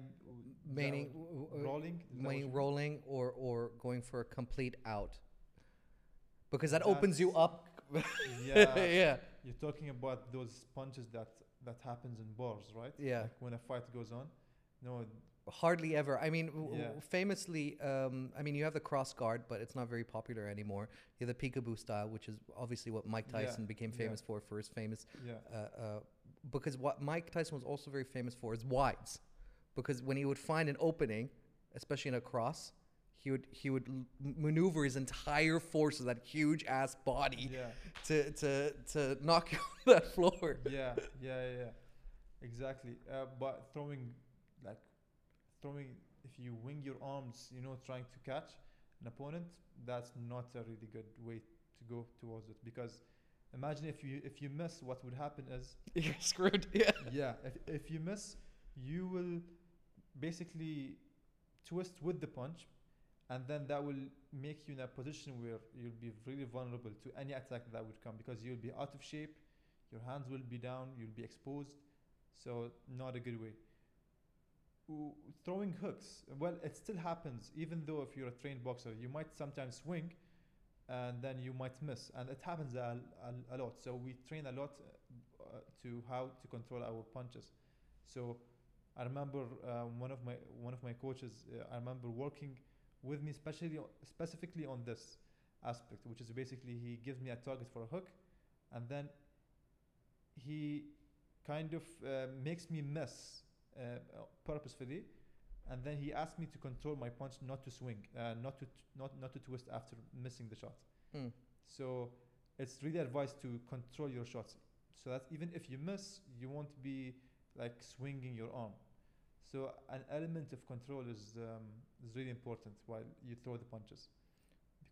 Meaning, rolling. that you meaning mean? rolling or or going for a complete out, because that opens you up. [LAUGHS] Yeah, [LAUGHS] yeah, you're talking about those punches that that happens in bars, right? yeah. Like when a fight goes on. No, Hardly ever. I mean, w- Yeah. famously, um, I mean, you have the cross guard, but it's not very popular anymore. You have the peekaboo style, which is obviously what Mike Yeah, Tyson became yeah. famous for, for his famous, yeah, uh, uh, because what Mike Tyson was also very famous for is wides, because when he would find an opening, especially in a cross, he would he would maneuver his entire force of that huge ass body yeah, to to to knock you [LAUGHS] on that floor. yeah, yeah, yeah. Exactly. Uh, but throwing, like, throwing, if you wing your arms, you know, trying to catch an opponent, that's not a really good way to go towards it because imagine if you if you miss, what would happen is [LAUGHS] You're screwed. Yeah. yeah, if, if you miss, you will basically twist with the punch, and then that will make you in a position where you'll be really vulnerable to any attack that would come because you'll be out of shape, your hands will be down, you'll be exposed, so not a good way. Throwing hooks, well, it still happens, even though if you're a trained boxer, you might sometimes swing and then you might miss, and it happens a, a, a lot. So we train a lot uh, to how to control our punches. So I remember uh, one of my one of my coaches. Uh, I remember working with me, especially specifically on this aspect, which is basically he gives me a target for a hook, and then he kind of uh, makes me miss uh, purposefully, and then he asked me to control my punch, not to swing, uh, not to t- not not to twist after missing the shot. Mm. So it's really advised to control your shots, so that even if you miss, you won't be like swinging your arm. So an element of control is um, is really important while you throw the punches,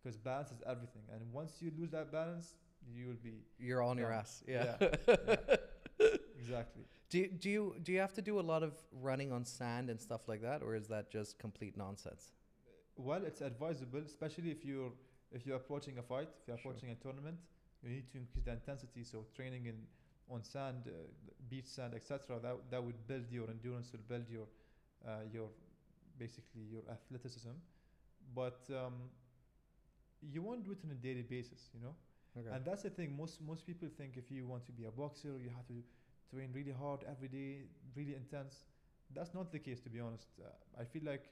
because balance is everything. And once you lose that balance, you will be You're on your Yeah. ass. [LAUGHS] Yeah. exactly. Do you, do you do you have to do a lot of running on sand and stuff like that, or is that just complete nonsense? Well, it's advisable, especially if you're if you're approaching a fight, if you're Sure. approaching a tournament, you need to increase the intensity. So training in on sand, uh, beach sand, etc. That that would build your endurance, will build your uh, your basically your athleticism. But um, you won't do it on a daily basis, you know. Okay. And that's the thing. Most most people think if you want to be a boxer, you have to train really hard every day, really intense. That's not the case, to be honest. Uh, I feel like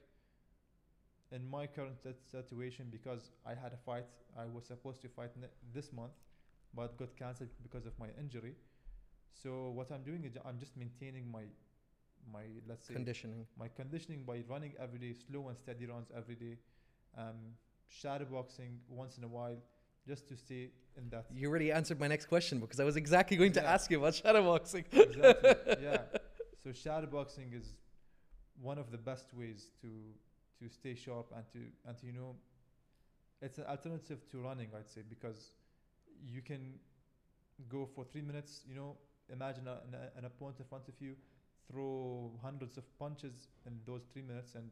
in my current sit- situation, because I had a fight, I was supposed to fight ne- this month, but got cancelled because of my injury. So what I'm doing is I'm just maintaining my my let's say Conditioning. my conditioning by running every day, slow and steady runs every day, um, shadow boxing once in a while, just to stay in that. You already answered my next question because I was exactly going to ask you about shadowboxing. exactly. [LAUGHS] Yeah. So shadow boxing is one of the best ways to to stay sharp and to and to you know, it's an alternative to running, I'd say, because you can go for three minutes. You know, imagine a, an, an opponent in front of you, throw hundreds of punches in those three minutes, and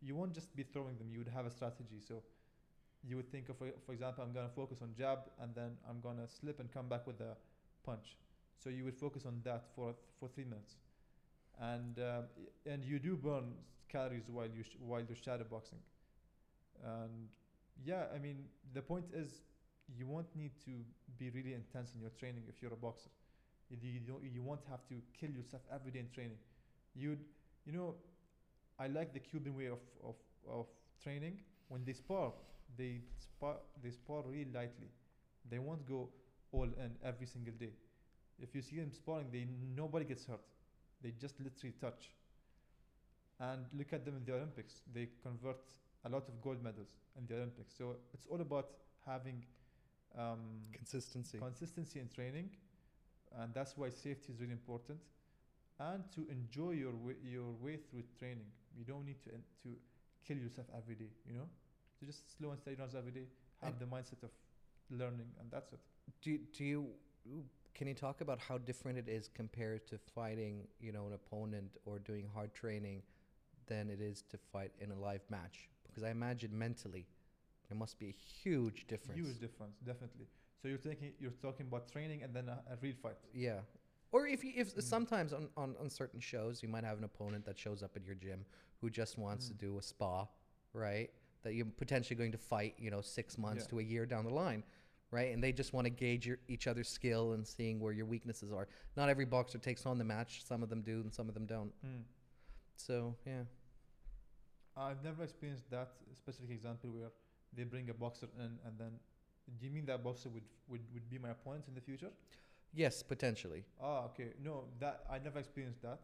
you won't just be throwing them. You would have a strategy. So you would think of, for example, I'm gonna focus on jab, and then I'm gonna slip and come back with a punch. So you would focus on that for for three minutes, and y- and you do burn calories while you sh- while you're shadow boxing. And yeah, I mean the point is you won't need to be really intense in your training if you're a boxer. You, you don't you won't have to kill yourself every day in training. You'd you know I like the Cuban way of, of, of training. When they spar, they spar they spar really lightly. They won't go all in every single day. If you see them sparring, they nobody gets hurt. They just literally touch. And look at them in the Olympics. They convert a lot of gold medals in the Olympics. So it's all about having um, Consistency. consistency in training, and that's why safety is really important. and to enjoy your way, your way through training. You don't need to to kill yourself every day. You know, to just slow and steady runs every day. Have And- the mindset of learning, and that's it. Do do you can you talk about how different it is compared to fighting, you know, an opponent or doing hard training than it is to fight in a live match? Because I imagine mentally there must be a huge difference. Huge difference, definitely. So you're thinking you're talking about training and then a, a real fight. Yeah. Or if you, if Mm. sometimes on, on, on certain shows you might have an opponent that shows up at your gym who just wants Mm. to do a spa, right? That you're potentially going to fight, you know, six months Yeah. to a year down the line, right? And they just want to gauge your, each other's skill and seeing where your weaknesses are. Not every boxer takes on the match. Some of them do, and some of them don't. Mm. So yeah, I've never experienced that specific example where they bring a boxer in and then. Do you mean that boxer would would, would be my opponent in the future? yes, potentially. Ah, okay. No, that I never experienced that.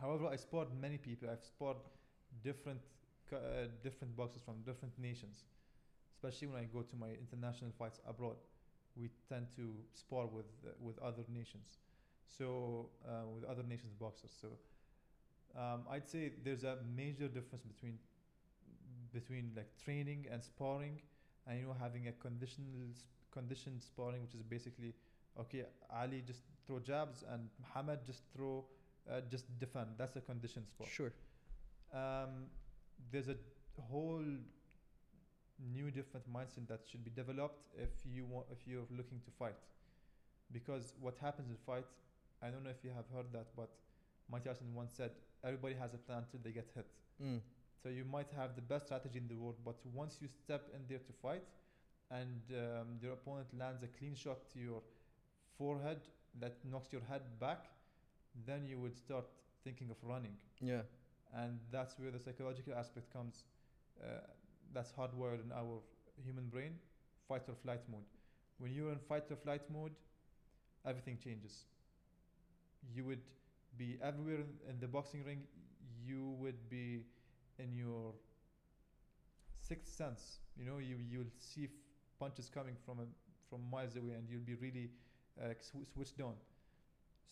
However, I sparred many people. I've sparred different uh, different boxers from different nations. Especially when I go to my international fights abroad, we tend to spar with uh, with other nations. So uh, with other nations boxers. So um, I'd say there's a major difference between between like training and sparring, and you know having a conditional conditioned sparring, which is basically okay, Ali just throw jabs and Muhammad just throw, uh, just defend. That's a conditioned sport. Sure. Um, there's a whole new different mindset that should be developed if you want if you're looking to fight, because what happens in fight, I don't know if you have heard that, but Mike Tyson once said everybody has a plan until they get hit. Mm. So you might have the best strategy in the world, but once you step in there to fight, and um, your opponent lands a clean shot to your forehead that knocks your head back, then you would start thinking of running, Yeah. and that's where the psychological aspect comes. Uh, that's hardwired in our human brain, fight or flight mode. When you're in fight or flight mode, everything changes. You would be everywhere in, in the boxing ring. You would be in your sixth sense. You know, you you'll see punches coming from a, from miles away, and you'll be really uh, sw- switched on.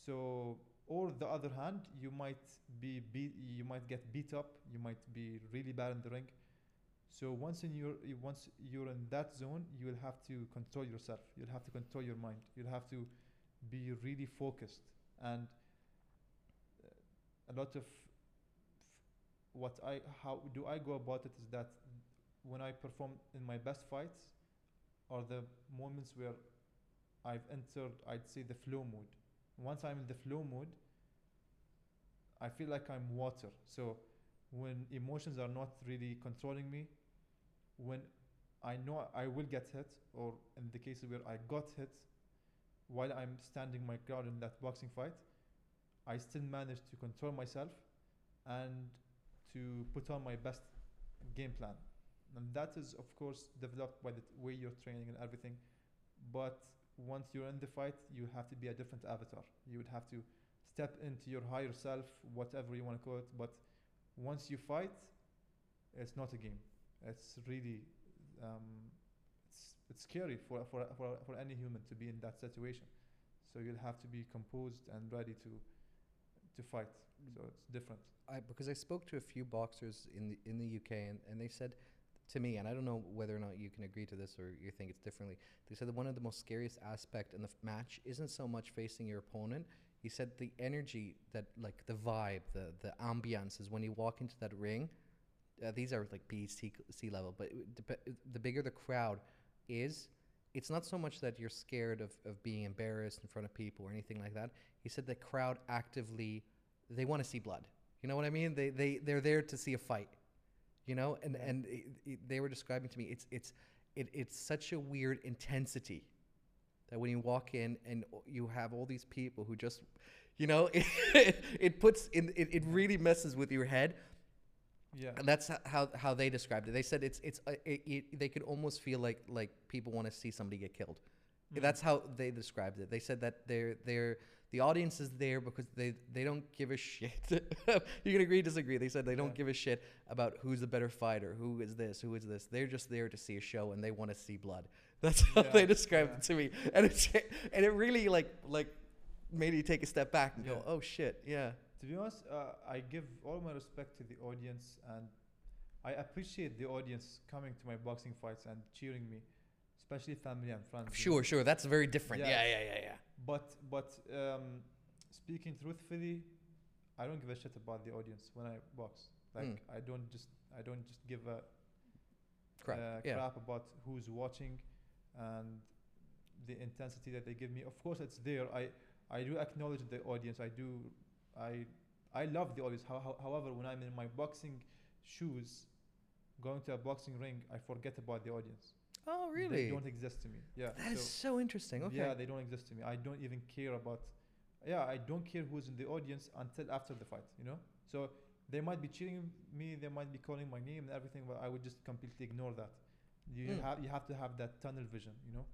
So, or the other hand, you might be beat, you might get beat up, you might be really bad in the ring. So once in your once you're in that zone, you will have to control yourself. You'll have to control your mind. You'll have to be really focused. And uh, a lot of what I how do I go about it is that when I perform in my best fights are the moments where I've entered I'd say the flow mode. Once I'm in the flow mode, I feel like I'm water. So when emotions are not really controlling me, when I know I will get hit, or in the cases where I got hit while I'm standing my ground in that boxing fight, I still manage to control myself and to put on my best game plan. And that is, of course, developed by the way you're training and everything. But once you're in the fight, you have to be a different avatar. You would have to step into your higher self, whatever you want to call it. But once you fight, it's not a game. It's really, um, it's, it's scary for, for, for, for any human to be in that situation. So you'll have to be composed and ready to, to fight. So it's different. I because I spoke to a few boxers in the in the UK and, and they said to me, and I don't know whether or not you can agree to this or you think it's differently. They said that one of the most scariest aspect in the f- match isn't so much facing your opponent. He said the energy that like the vibe, the the ambiance is when you walk into that ring. Uh, these are like B C C level, but it the bigger the crowd is, it's not so much that you're scared of, of being embarrassed in front of people or anything like that. He said the crowd actively they want to see blood. You know what I mean? They they they're there to see a fight. You know, and and it, it, they were describing to me it's it's it, it's such a weird intensity that when you walk in and you have all these people who just you know [LAUGHS] it, it puts in it, it really messes with your head Yeah. and that's how how they described it they said it's it's uh, it, it, they could almost feel like like people want to see somebody get killed Mm. that's how they described it. They said that they're they're the audience is there because they they don't give a shit. [LAUGHS] you can agree, disagree. They said they don't Yeah. give a shit about who's the better fighter, who is this, who is this. They're just there to see a show and they want to see blood. [LAUGHS] That's how Yeah, they described yeah. it to me, and it's [LAUGHS] and it really like like made me take a step back and go, oh shit, yeah. To be honest, uh, I give all my respect to the audience and I appreciate the audience coming to my boxing fights and cheering me, especially family and friends. Sure, sure. That's very different. Yeah. Yeah, yeah, yeah, yeah. But but um, speaking truthfully, I don't give a shit about the audience when I box. Like Mm. I don't just I don't just give a Crap. uh, yeah. crap about who's watching and the intensity that they give me. Of course, it's there. I I do acknowledge the audience. I do I I love the audience. How, how, however, when I'm in my boxing shoes, going to a boxing ring, I forget about the audience. Oh, really? They don't exist to me. Yeah. That is so- so interesting. Okay. yeah, they don't exist to me. I don't even care about. Yeah, I don't care who's in the audience until after the fight. You know, so they might be cheering me, they might be calling my name and everything, but I would just completely ignore that. You Mm. have you have to have that tunnel vision. You know,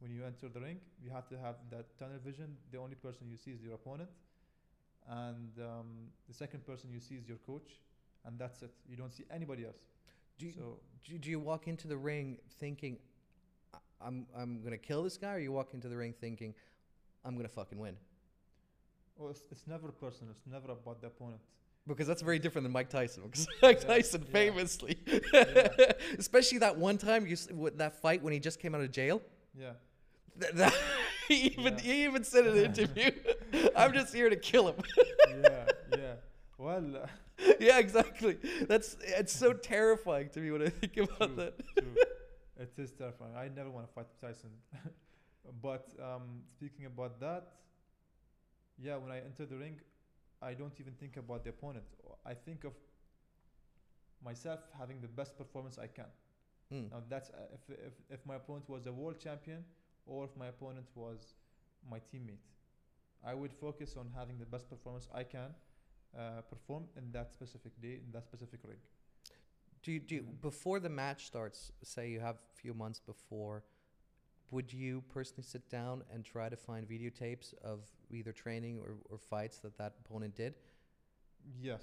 when you enter the ring, you have to have that tunnel vision. The only person you see is your opponent, and um, the second person you see is your coach, and that's it. You don't see anybody else. do, you, so do, you walk into the ring thinking, "I- I'm, I'm going to kill this guy, or you walk into the ring thinking, I'm going to fucking win? well, it's, it's never personal. It's never about the opponent. Because that's very different than Mike Tyson. Because [LAUGHS] Mike Yeah, Tyson famously, Yeah. [LAUGHS] especially that one time you with that fight when he just came out of jail. Yeah. Th- that [LAUGHS] [LAUGHS] he even Yeah. he even said in an [LAUGHS] interview, [LAUGHS] "I'm just here to kill him." yeah, yeah. Well, uh, yeah, exactly. That's it's so terrifying to me when I think about True, that. true. It is terrifying. I never want to fight Tyson. but um, speaking about that, yeah, when I enter the ring, I don't even think about the opponent. I think of myself having the best performance I can. Mm. Now that's uh, if, if if my opponent was a world champion or if my opponent was my teammate. I would focus on having the best performance I can uh, perform in that specific day in that specific ring. Do you, do you, Mm. before the match starts? Say you have a few months before. Would you personally sit down and try to find videotapes of either training or, or fights that that opponent did? Yes.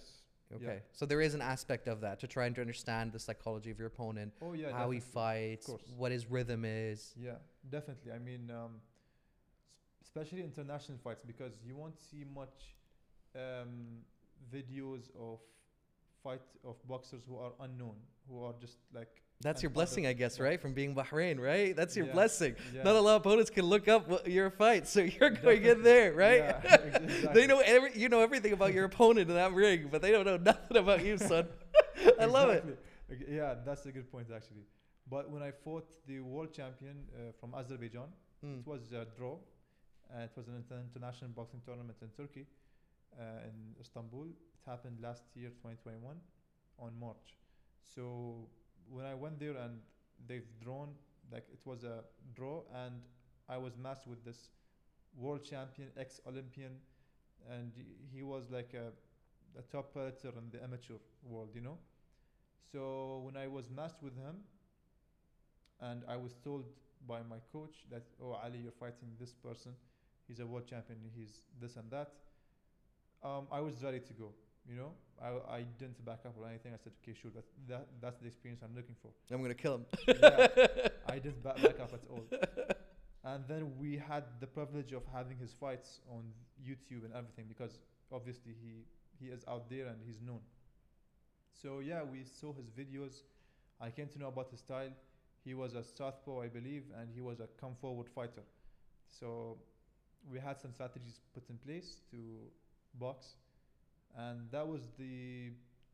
Okay, so there is an aspect of that to try and to understand the psychology of your opponent, Oh yeah. how he fights, what his rhythm is. Yeah, definitely. I mean, um, especially international fights because you won't see much um, videos of fight of boxers who are unknown, who are just like That's your blessing, I guess, right? From being Bahrain, right? That's your Yeah, blessing. yeah, Not a lot of opponents can look up your fight, so [LAUGHS] you're [LAUGHS] going in there, right? Yeah, [LAUGHS] ex- they know every, you know everything about your opponent in that ring, but they don't know nothing about you, son. I love it. Exactly. Yeah, that's a good point actually. But when I fought the world champion uh, from Azerbaijan, Mm. it was a draw. Uh, it was an international boxing tournament in Turkey, uh, in Istanbul. It happened last year, 2021, on March. So when I went there and they've drawn, like it was a draw, and I was matched with this world champion, ex-Olympian, and he- he was like a, a top predator in the amateur world, you know. So when I was matched with him, and I was told by my coach that, oh Ali, you're fighting this person. He's a world champion. He's this and that. Um, I was ready to go. You know, I, I didn't back up or anything. I said, okay, sure. That, that that's the experience I'm looking for. I'm gonna kill him. Yeah, [LAUGHS] I didn't ba- back up at all. And then we had the privilege of having his fights on YouTube and everything because obviously he he is out there and he's known. So yeah, we saw his videos. I came to know about his style. He was a southpaw, I believe, and he was a come forward fighter. So we had some strategies put in place to box, and that was the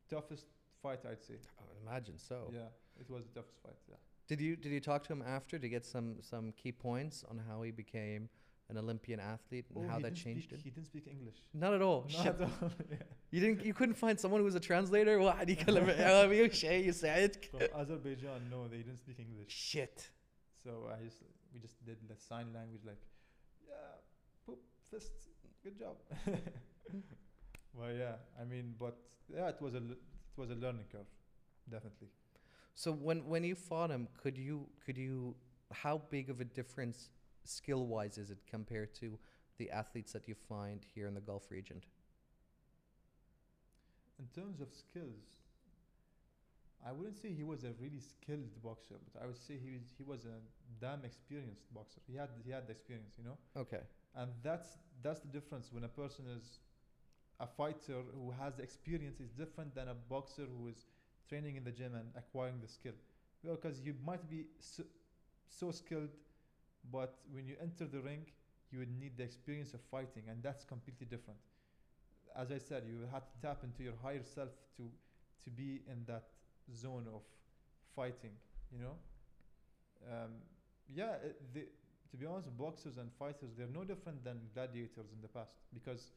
toughest fight I'd say. I would imagine so. Yeah, it was the toughest fight. Yeah. Did you did you talk to him after to get some some key points on how he became an Olympian athlete and Oh, how that changed speak, it? He didn't speak English. Not at all. Not Shit. at all. [LAUGHS] yeah. You didn't. You couldn't find someone who was a translator. What? You couldn't. Oh, you you said it. From Azerbaijan, no, they didn't speak English. Shit. So I just we just did the sign language like, yeah, poop, fist, good job. [LAUGHS] well, yeah, I mean, but yeah, it was a it was a learning curve, definitely. So when when you fought him, could you could you how big of a difference skill wise is it compared to the athletes that you find here in the Gulf region? In terms of skills, I wouldn't say he was a really skilled boxer, but I would say he was he was a damn experienced boxer. He had he had the experience, you know. Okay. and that's that's the difference when a person is a fighter who has the experience is different than a boxer who is training in the gym and acquiring the skill because you might be so, so skilled but when you enter the ring you would need the experience of fighting and that's completely different as i said you have to tap into your higher self to to be in that zone of fighting you know um, yeah the, to be honest, boxers and fighters, they're no different than gladiators in the past because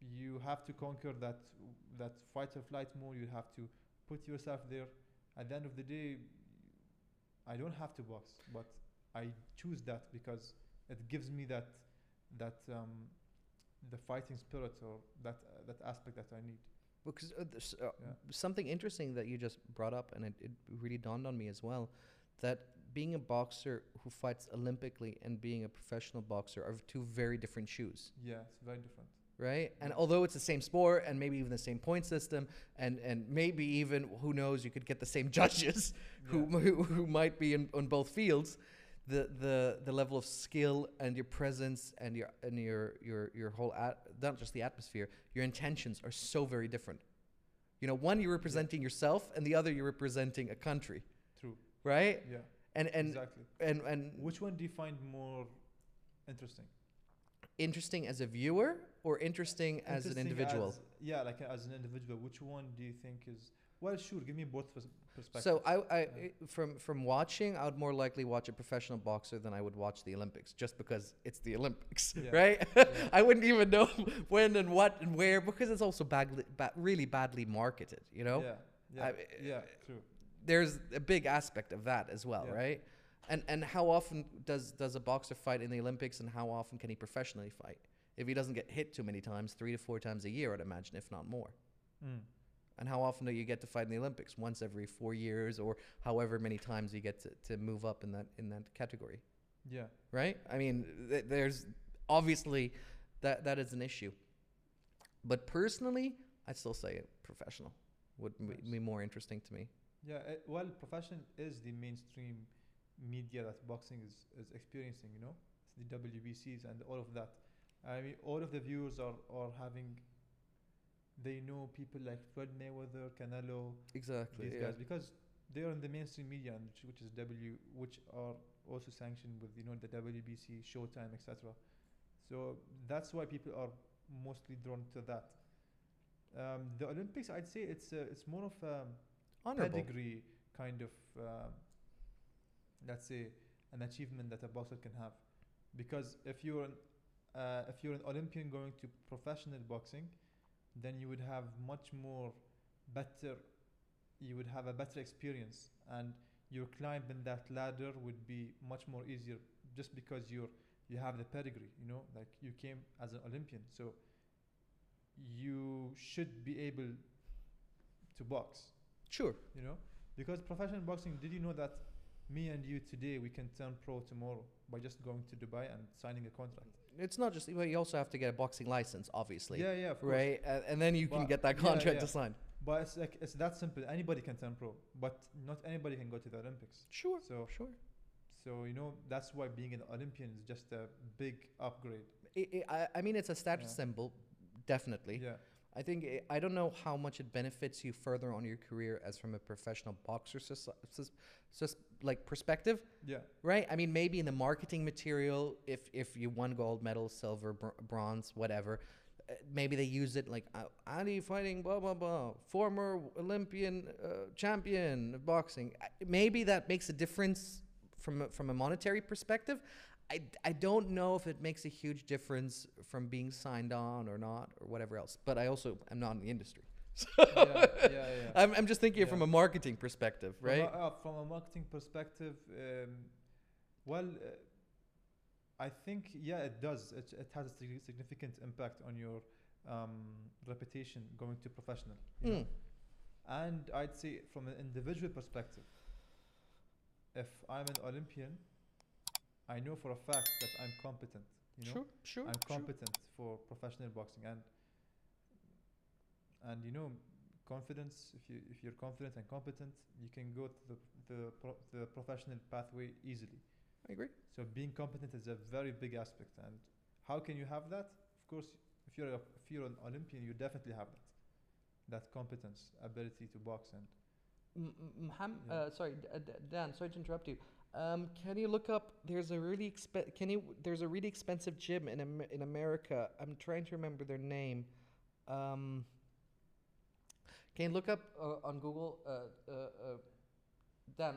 you have to conquer that that fight or flight mode. You have to put yourself there. At the end of the day, I don't have to box, but I choose that because it gives me that that um, the fighting spirit or that uh, that aspect that I need. Because uh, uh, Yeah. something interesting that you just brought up, and it, it really dawned on me as well, that being a boxer who fights Olympically and being a professional boxer are two very different shoes, Yeah, it's very different. right? And although it's the same sport and maybe even the same point system, and, and maybe even who knows, you could get the same [LAUGHS] judges who, Yeah. who who might be in on both fields. The, the the level of skill and your presence and your and your your your whole at, not just the atmosphere your intentions are so very different you know one you're representing yourself and the other you're representing a country True. right Yeah. and and exactly. and and Which one do you find more interesting? interesting as a viewer or interesting as an individual as- yeah, like as an individual, which one do you think is well? Sure, give me both pers- perspectives. so I, I Yeah. from from watching I would more likely watch a professional boxer than I would watch the Olympics just because it's the Olympics Yeah. [LAUGHS] right Yeah. [LAUGHS] I wouldn't even know [LAUGHS] when and what and where because it's also badly ba- really badly marketed you know Yeah, yeah, I- yeah, true. there's a big aspect of that as well, right? And and how often does does a boxer fight in the Olympics, and how often can he professionally fight? If he doesn't get hit too many times, three to four times a year, I'd imagine, if not more. Mm. And how often do you get to fight in the Olympics? Once every four years, or however many times you get to, to move up in that in that category, Yeah, right? I mean, th- there's obviously that that is an issue. But personally, I'd still say professional would Nice. be more interesting to me. yeah. Uh, well, profession is the mainstream media that boxing is, is experiencing. You know, it's the WBCs and all of that. I mean, all of the viewers are are having. They know people like Floyd Mayweather, Canelo, Exactly. these yeah. guys because they are in the mainstream media, and which, which is W, which are also sanctioned with you know the WBC, Showtime, etc. So that's why people are mostly drawn to that. Um, the Olympics, I'd say it's uh, it's more of a Honorable. pedigree kind of um, let's say an achievement that a boxer can have, because if you're an uh, if you're an Olympian going to professional boxing, then you would have much more better you would have a better experience. And your climb in that ladder would be much more easier just because you're you have the pedigree you know like you came as an olympian. So you should be able to box Sure. you know because professional boxing did you know that me and you today we can turn pro tomorrow by just going to dubai and signing a contract It's not just, well, you also have to get a boxing license, obviously. yeah yeah of course. Right? And, and then you can get that contract yeah. to sign. but it's like it's that simple anybody can turn pro but not anybody can go to the olympics Sure. so Sure. So you know that's why being an Olympian is just a big upgrade. I I, I mean, it's a status Yeah. symbol, definitely. Yeah, I think, i I don't know how much it benefits you further on your career as from a professional boxer, sus- sus- sus- like perspective, yeah, right? I mean, maybe in the marketing material, if if you won gold medal, silver, br- bronze, whatever, uh, maybe they use it like uh, Ali fighting blah blah blah, former Olympian uh, champion of boxing. Maybe that makes a difference from a, from a monetary perspective. I, I don't know if it makes a huge difference from being signed on or not or whatever else. But I also am not in the industry. [LAUGHS] yeah, yeah, yeah. I'm, I'm just thinking Yeah. from a marketing perspective, From right? a, uh, from a marketing perspective, um, well, uh, I think yeah, it does. It, it has a significant impact on your um, reputation going to professional. You know? Mm. And I'd say from an individual perspective, if I'm an Olympian, I know for a fact that I'm competent. You know, Sure, sure. I'm sure. competent for professional boxing and and you know confidence, if you if you're confident and competent, you can go to the the, pro- the professional pathway easily. I agree. So being competent is a very big aspect, and how can you have that? Of course, if you're a, if you're an Olympian, you definitely have that, that competence, ability to box and M- M- Yeah. uh, sorry, D- D- Dan. Sorry to interrupt you. Um, can you look up? There's a really expe- Can you? There's a really expensive gym in Am- in America. I'm trying to remember their name. Um, can you look up uh, on Google? Uh, uh, uh, Dan,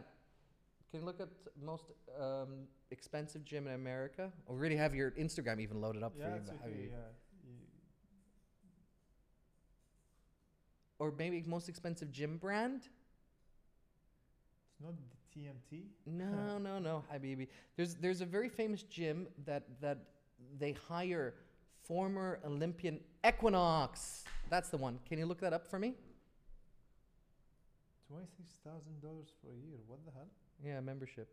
can you look up most um, expensive gym in America? Or really have your Instagram even loaded up for you? have you- Or maybe most expensive gym brand? It's not the TMT. [LAUGHS] No, no, no, Habibi. There's there's a very famous gym that that they hire former Olympian Equinox. That's the one. Can you look that up for me? Twenty-six thousand dollars for a year. What the hell? Yeah, membership.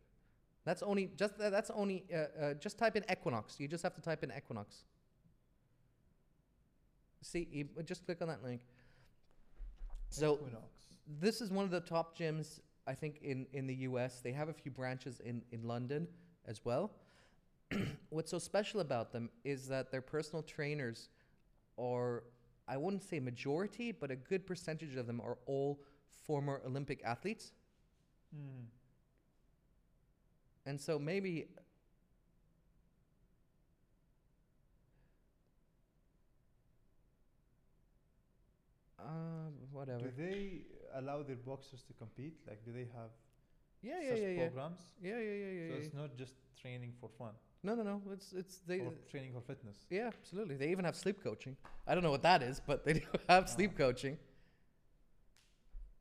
That's only just tha- that's only uh, uh, just type in Equinox. You just have to type in Equinox. See, you, uh, just click on that link. So Equinox. this is one of the top gyms I think in in the US. They have a few branches in in London as well. [CLEARS THROAT] What's so special about them is that their personal trainers are I wouldn't say majority, but a good percentage of them are all former Olympic athletes. Mm. And so maybe um whatever. Do they allow their boxers to compete? Like, do they have Yeah, yeah, such yeah, yeah. programs? Yeah, yeah, yeah, yeah. So yeah. it's not just training for fun No, no, no. It's it's they or training for fitness. Yeah, absolutely. They even have sleep coaching. I don't know what that is, but they do [LAUGHS] have sleep Ah. coaching.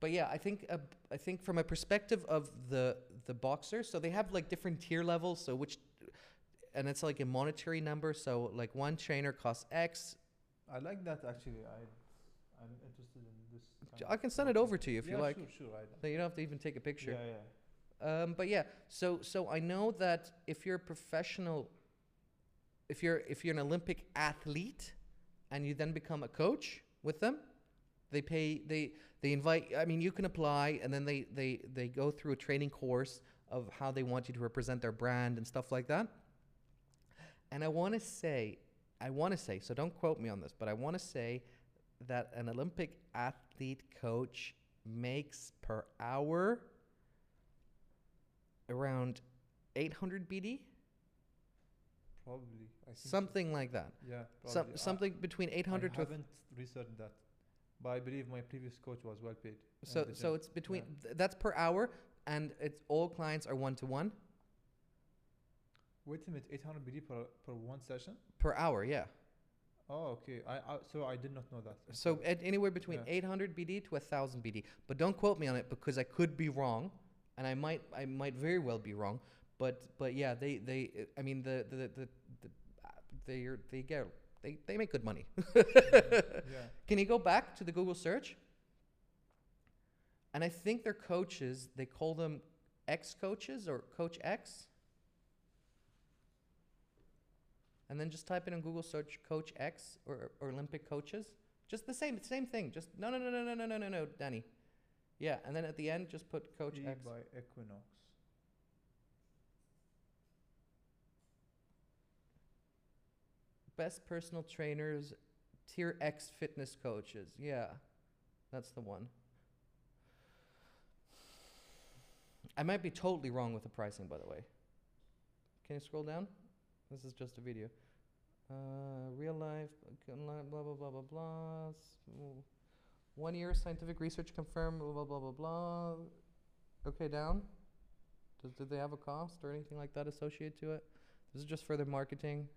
But yeah, I think uh, I think from a perspective of the the boxer, so they have like different tier levels. So which, and it's like a monetary number. So like one trainer costs X. I like that actually. I I'm interested in this. I can send it over to you if you Yeah, like. Sure, sure. I, So you don't have to even take a picture. Yeah, yeah. Um, but yeah, so so I know that if you're a professional, if you're if you're an Olympic athlete, and you then become a coach with them, they pay they they invite. I mean, you can apply, and then they they they go through a training course of how they want you to represent their brand and stuff like that. And I want to say, I want to say, so don't quote me on this, but I want to say that an Olympic athlete coach makes per hour around 800 BD, Probably. I think so. something like that. Yeah. Some. I- something between 800 I to haven't researched that, but I believe my previous coach was well paid. so so it's between Yeah. th- that's per hour, and it's all clients are one to one Wait a minute, 800 BD per per one session? per hour. Yeah. Oh, okay. I, I so I did not know that. So at anywhere between Yeah. 800 BD to 1000 BD. But don't quote me on it because I could be wrong, and I might I might very well be wrong. But but yeah, they they I mean the the the, the uh, they they get they they make good money. [LAUGHS] Mm-hmm. yeah. Can you go back to the Google search? And I think their coaches, they call them X coaches or Coach X. And then just type in on Google search Coach X or, or Olympic coaches. Just the same same thing. Just no no no no no no no no no Danny. Yeah, and then at the end just put Coach X. by Equinox. Best personal trainers, tier X fitness coaches. Yeah, that's the one. I might be totally wrong with the pricing, by the way. Can you scroll down? This is just a video. Uh, real life, blah blah blah blah blah One year scientific research confirmed. Blah blah blah blah blah. Okay, down. Does did they have a cost or anything like that associated to it? This is just further marketing.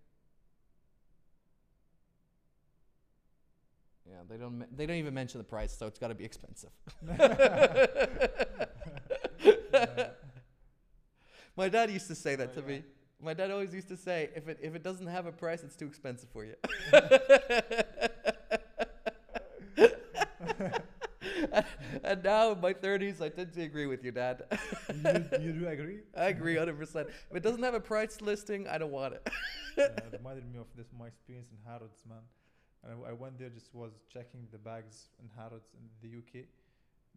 Yeah, they don't. They don't even mention the price, so it's got to be expensive. [LAUGHS] [LAUGHS] My dad used to say that Oh, to yeah. me. My dad always used to say, if it if it doesn't have a price, it's too expensive for you. [LAUGHS] and now in my thirties, I tend to agree with you, Dad. you, you do agree? I agree 100. percent If it doesn't have a price listing, I don't want it. yeah, it reminded me of this my experience in Harrods, man. And I, I went there, just was checking the bags in Harrods in the UK.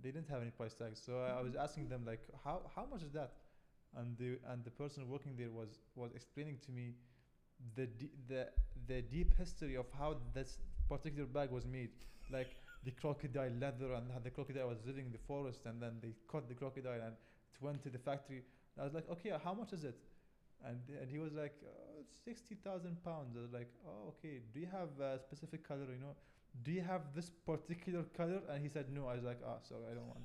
They didn't have any price tags, so I, I was mm-hmm. asking them like, how how much is that? And the and the person working there was was explaining to me the de- the the deep history of how this particular bag was made, like the crocodile leather and how the crocodile was living in the forest, and then they caught the crocodile and it went to the factory. I was like, okay, how much is it? And and he was like, oh, sixty thousand pounds. I was like, oh, okay. Do you have a specific color? You know, do you have this particular color? And he said no. I was like, oh, sorry, I don't want.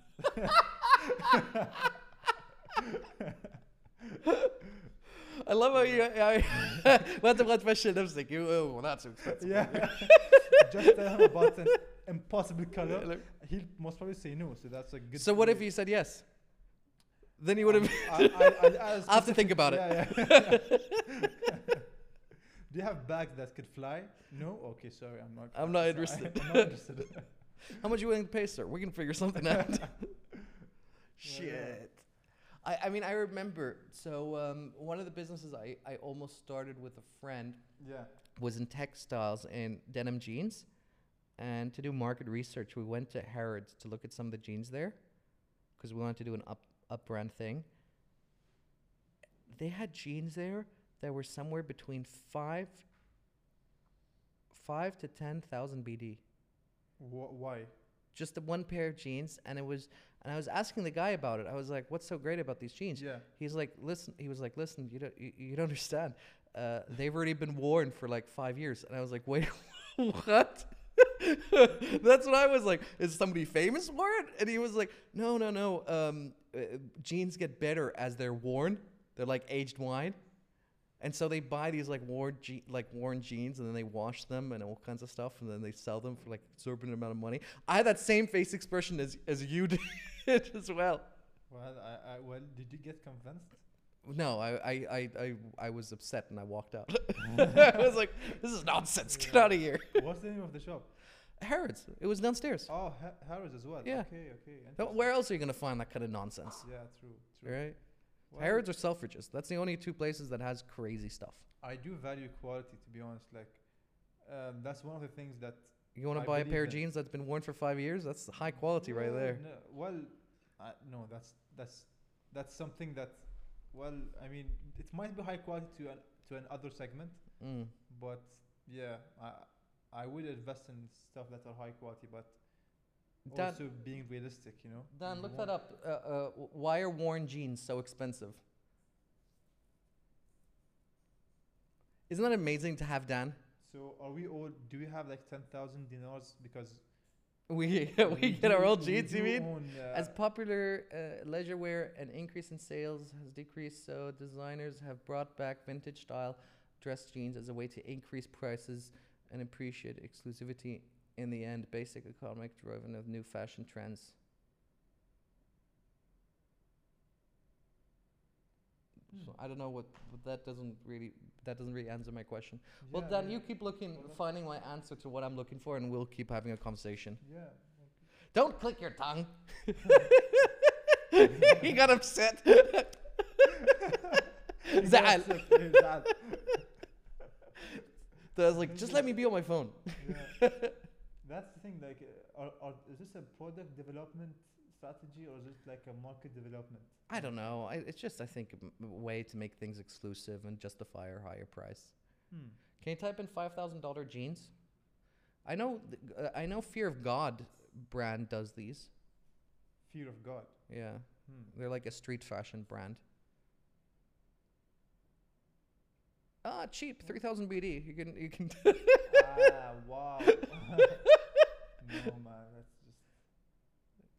[LAUGHS] I love how you. I, وانت بغيت تفشل نفسك you oh well, that's expensive yeah. [LAUGHS] Just tell him about an impossible color. Look, He'll most probably say no. So that's a good. so what if thing. you said yes Then you would have I, I, I, I [LAUGHS] have to think about it Yeah, yeah. [LAUGHS] [LAUGHS] Do you have bags that could fly? No. Okay, sorry, I'm not. I'm not interested. I'm not interested. how much you willing to pay sir we can figure something out shit I, I mean I remember so um, one of the businesses I, I almost started with a friend yeah. was in textiles and denim jeans. And to do market research, we went to Harrods to look at some of the jeans there because we wanted to do an up, up brand thing. They had jeans there that were somewhere between five, five to ten thousand BD. Wh- why? Just the one pair of jeans, and it was. And I was asking the guy about it. I was like, "What's so great about these jeans?" Yeah. He's like, listen. He was like, listen. You don't. You, you don't understand. Uh, they've already been worn for like five years. And I was like, wait, [LAUGHS] what? [LAUGHS] That's what I was like. Is somebody famous for it? And he was like, no, no, no. Um, uh, jeans get better as they're worn. They're like aged wine. And so they buy these like worn je- like worn jeans and then they wash them and all kinds of stuff and then they sell them for like exorbitant amount of money. I had that same face expression as as you [LAUGHS] did as well. Well, I, I, well, did you get convinced? No, I, I, I, I, I was upset and I walked out. [LAUGHS] I was like, this is nonsense. Get Yeah. out of here. What's the name of the shop? Harrods. It was downstairs. Oh, ha- Harrods as well. Yeah. Okay, okay. Where else are you going to find that kind of nonsense? Yeah, true, true. Right? Well, Harrods or Selfridges. That's the only two places that has crazy stuff. I do value quality, to be honest. Like, um, that's one of the things that. You want to buy a pair of jeans that's been worn for five years? That's high quality right there. No, well, I, no, that's that's that's something that. Well, I mean, it might be high quality to an to another segment, Mm. but yeah, I I would invest in stuff that are high quality, but Dan- also being realistic, you know. Dan, You look want- that up. Uh, uh, why are worn jeans so expensive? Isn't that amazing to have Dan? So are we all? Do we have like ten thousand dinars because We [LAUGHS] we get our old jeans, you mean? own, uh, As popular uh, leisure wear, an increase in sales has decreased, so designers have brought back vintage style dress jeans as a way to increase prices and appreciate exclusivity. In the end, basic economic driven of new fashion trends. So I don't know what, but that doesn't really that doesn't really answer my question. well, yeah, Dan, yeah, you keep looking, Well, finding my answer to what I'm looking for, and we'll keep having a conversation. Yeah. Don't click your tongue. [LAUGHS] [LAUGHS] he got upset. [LAUGHS] Zal. So I was like, just let me be on my phone. Yeah. [LAUGHS] That's the thing. Like, uh, are, are, is this a product development strategy or is it like a market development? I don't know. I, it's just, I think, a way to make things exclusive and justify a higher price. Hmm. Can you type in five thousand dollar jeans? I know. th- uh, I know. Fear of God brand does these. Fear of God. Yeah, Hmm. they're like a street fashion brand. Ah, cheap, three thousand BD. You can, you can. ah, [LAUGHS] wow. [LAUGHS] no, man. That's just.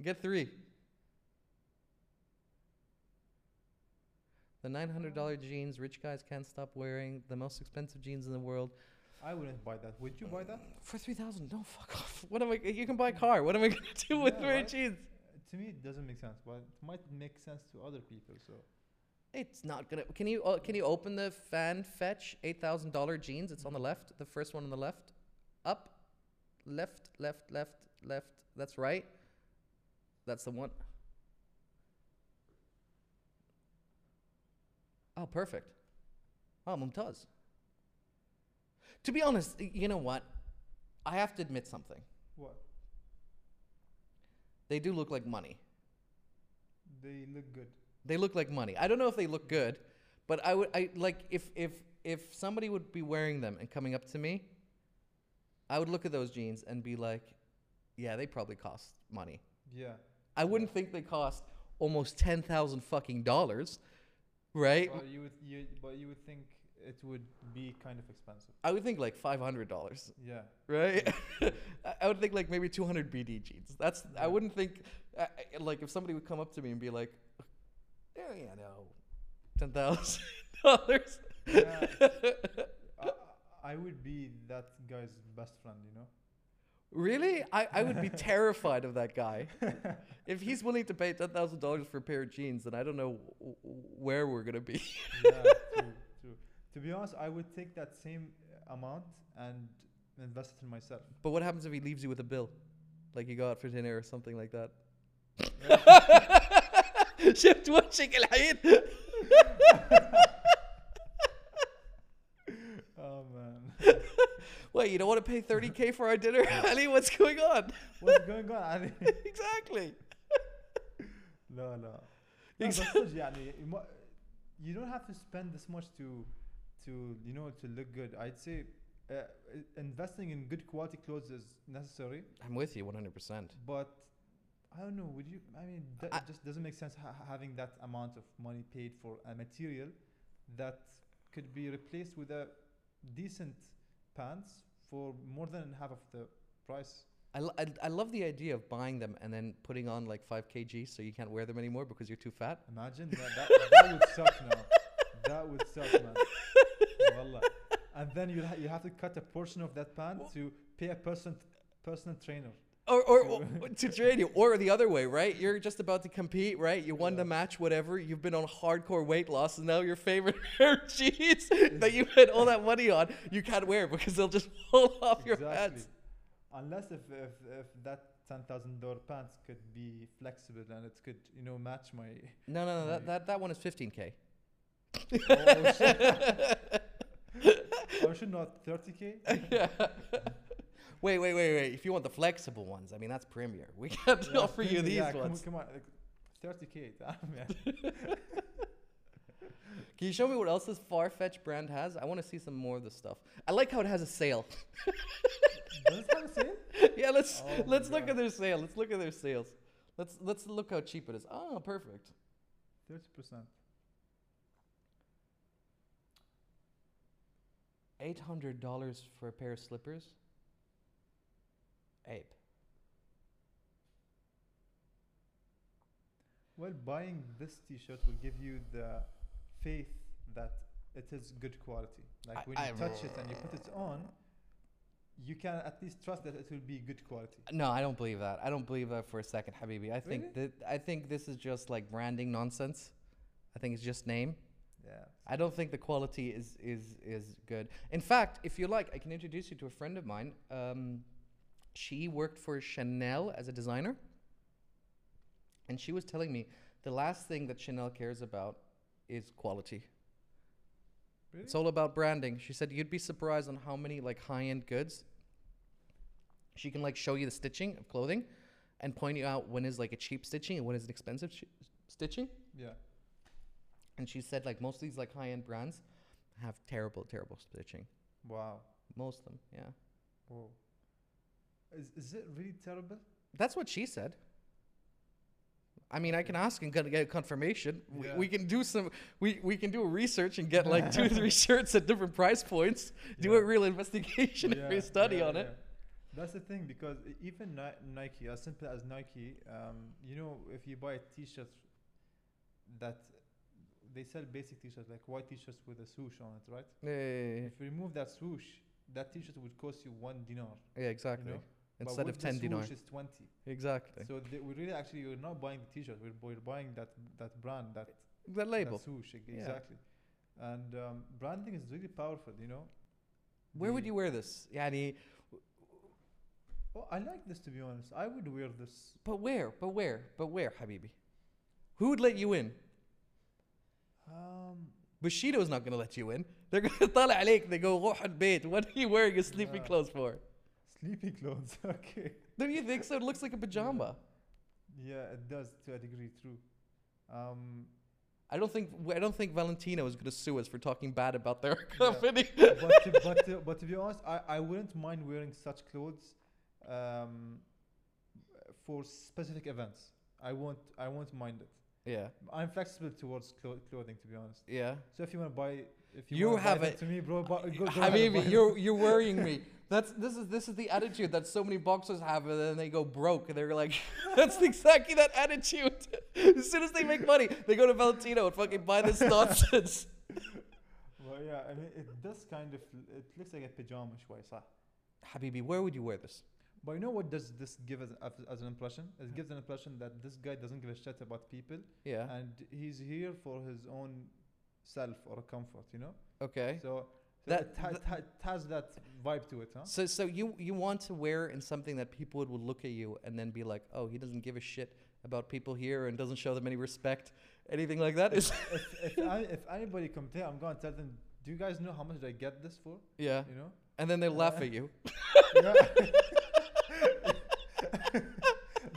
Get three. The nine hundred dollar jeans rich guys can't stop wearing. The most expensive jeans in the world I wouldn't buy that. Would you buy that? for three thousand. No, fuck off. [LAUGHS] What am I? You can buy a car. What am I gonna do with Yeah, three right? jeans? To me, it doesn't make sense, but it might make sense to other people. So It's not gonna. Can you uh, can you open the fan fetch eight thousand dollar jeans? It's on the left. The first one on the left. Up, left, left, left, left. That's right. That's the one. Oh, perfect. Oh, Mumtaz. To be honest, you know what? I have to admit something. What? They do look like money. They look good. They look like money. I don't know if they look good, but I would I like if if if somebody would be wearing them and coming up to me, I would look at those jeans and be like, yeah, they probably cost money. Yeah. I wouldn't think they cost almost ten thousand fucking dollars, right? But you would you but you would think it would be kind of expensive. I would think like five hundred dollars, Yeah. right? [LAUGHS] I- would think like maybe two hundred BD jeans. That's I wouldn't think like if somebody would come up to me and be like, yeah, yeah, no, ten thousand [LAUGHS] dollars. Yeah. I, I would be that guy's best friend, you know. Really? I, I would be [LAUGHS] terrified of that guy. [LAUGHS] If he's willing to pay ten thousand dollars for a pair of jeans, then I don't know w- w- where we're gonna be. yeah, true, true. To be honest, I would take that same amount and invest it in myself. But what happens if he leaves you with a bill? Like you go out for dinner or something like that. شفت وشك الحين [LAUGHS] Oh man, Wait, you don't want to pay 30k for our dinner? Ali, what's going on? what's going on? Ali? [LAUGHS] exactly. لا لا. لا Ex- بس صدق يعني ما- you don't have to spend this much to to you know to look good. I'd say uh, i- investing in good quality clothes is necessary, I'm with you 100%. but I don't know. Would you? I mean, that I- it just doesn't make sense ha- having that amount of money paid for a material that could be replaced with a decent pants for more than half of the price. I, lo- I, I love the idea of buying them and then putting on like 5 kg so you can't wear them anymore because you're too fat. Imagine that, that, [LAUGHS] that would suck now. That would suck, man. Wallah. And then you ha- you have to cut a portion of that pant to pay a person personal trainer. Or, or, or [LAUGHS] to train you, or the other way, right? You're just about to compete, right? You won the match, whatever. You've been on hardcore weight loss, and now your favorite [LAUGHS] pair of jeans that you spent all that money on, you can't wear because they'll just [LAUGHS] fall off your pants. Unless if, if, if that ten thousand dollar pants could be flexible and it could you know match my. No, no, no. That, that, that one is 15k. Oh, shit. or oh, should not thirty k. Mm. Wait, wait, wait, wait. If you want the flexible ones, I mean that's premier. We can't offer you [LAUGHS] these yeah, ones. Come, come on, thirty k. [LAUGHS] [LAUGHS] Can you show me what else this Farfetch brand has? I want to see some more of this stuff. I like how it has a sale. Does it have a sale? yeah, let's Oh let's look God. at their sale. Let's look at their sales. Let's let's look how cheap it is. Oh, perfect. Thirty percent. Eight hundred dollars for a pair of slippers. Ape. Well, buying this T-shirt will give you the faith that it is good quality. Like I- when you I- touch it and you put it on, you can at least trust that it will be good quality. No, I don't believe that. I don't believe that for a second, Habibi. I think Really? that I think this is just like branding nonsense. I think it's just name. Yeah. I don't think the quality is is is good. In fact, if you like, I can introduce you to a friend of mine. Um, she worked for Chanel as a designer, and she was telling me the last thing that Chanel cares about is quality. Really? It's all about branding. She said you'd be surprised on how many like high-end goods she can like show you the stitching of clothing and point you out when is like a cheap stitching and when is an expensive stitching. yeah. And she said like most of these like high-end brands have terrible, terrible stitching. Wow. Most of them, yeah. Whoa. Is is it really terrible? That's what she said. I mean, I can ask and get, confirmation. We, Yeah. we can do some. We, we can do a research and get like two, or three [LAUGHS] shirts at different price points. Do a real investigation and Yeah, study yeah, on it. That's the thing because even Ni- Nike, as simple as Nike, um, you know, if you buy a T-shirt that they sell basic T-shirts like white T-shirts with a swoosh on it, right? Yeah, If you remove that swoosh, that T-shirt would cost you one dinar. yeah, exactly. know, But Instead with of the ten dinar. swoosh, it's twenty. Exactly. So they, we really actually we're not buying the T-shirt. We're, we're buying that that brand that the label. that swoosh e- Yeah. exactly. And um, branding is really powerful. You know. Where would The- you wear this? Yani, Oh, I like this to be honest. I would wear this. but where? But where? But where, Habibi? Who would let you in? Um, Bushido's not going to let you in. They're going [LAUGHS] to طالع عليك. They go, روح البيت. What are you wearing your sleeping Yeah. clothes for? Sleeping clothes. [LAUGHS] okay. Don't you think so? It looks like a pajama. Yeah, it does to a degree. True. Um, I don't think I don't think Valentino is going to sue us for talking bad about their Yeah. company. [LAUGHS] but to, but to, [LAUGHS] but to be honest, I, I wouldn't mind wearing such clothes um, for specific events. I won't I won't mind it. yeah, I'm flexible towards clo- clothing, to be honest. yeah. So if you want to buy, if you, You wanna buy have them it. to me, bro. But go, go ahead and buy Habibi, them. you're you're [LAUGHS] worrying me. That's this is this is the attitude that so many boxers have, and then they go broke. And they're like, [LAUGHS] that's exactly that attitude. [LAUGHS] as soon as they make money, they go to Valentino and fucking buy this nonsense. Well, yeah, I mean, it does kind of. It looks like a pajama شوي صح? Habibi, where would you wear this? But you know what does this give as, as, as an impression? It gives an impression that this guy doesn't give a shit about people, Yeah. and he's here for his own self or comfort. You know. Okay. So, so That- it, ha- th- ha- it has that vibe to it, huh? So so you you want to wear in something that people would, look at you and then be like, oh, he doesn't give a shit about people here and doesn't show them any respect, anything like that? if, if, [LAUGHS] I, if anybody comes here, I'm gonna tell them. Do you guys know how much I get this for? yeah. You know. And then they laugh at you. [LAUGHS] [LAUGHS]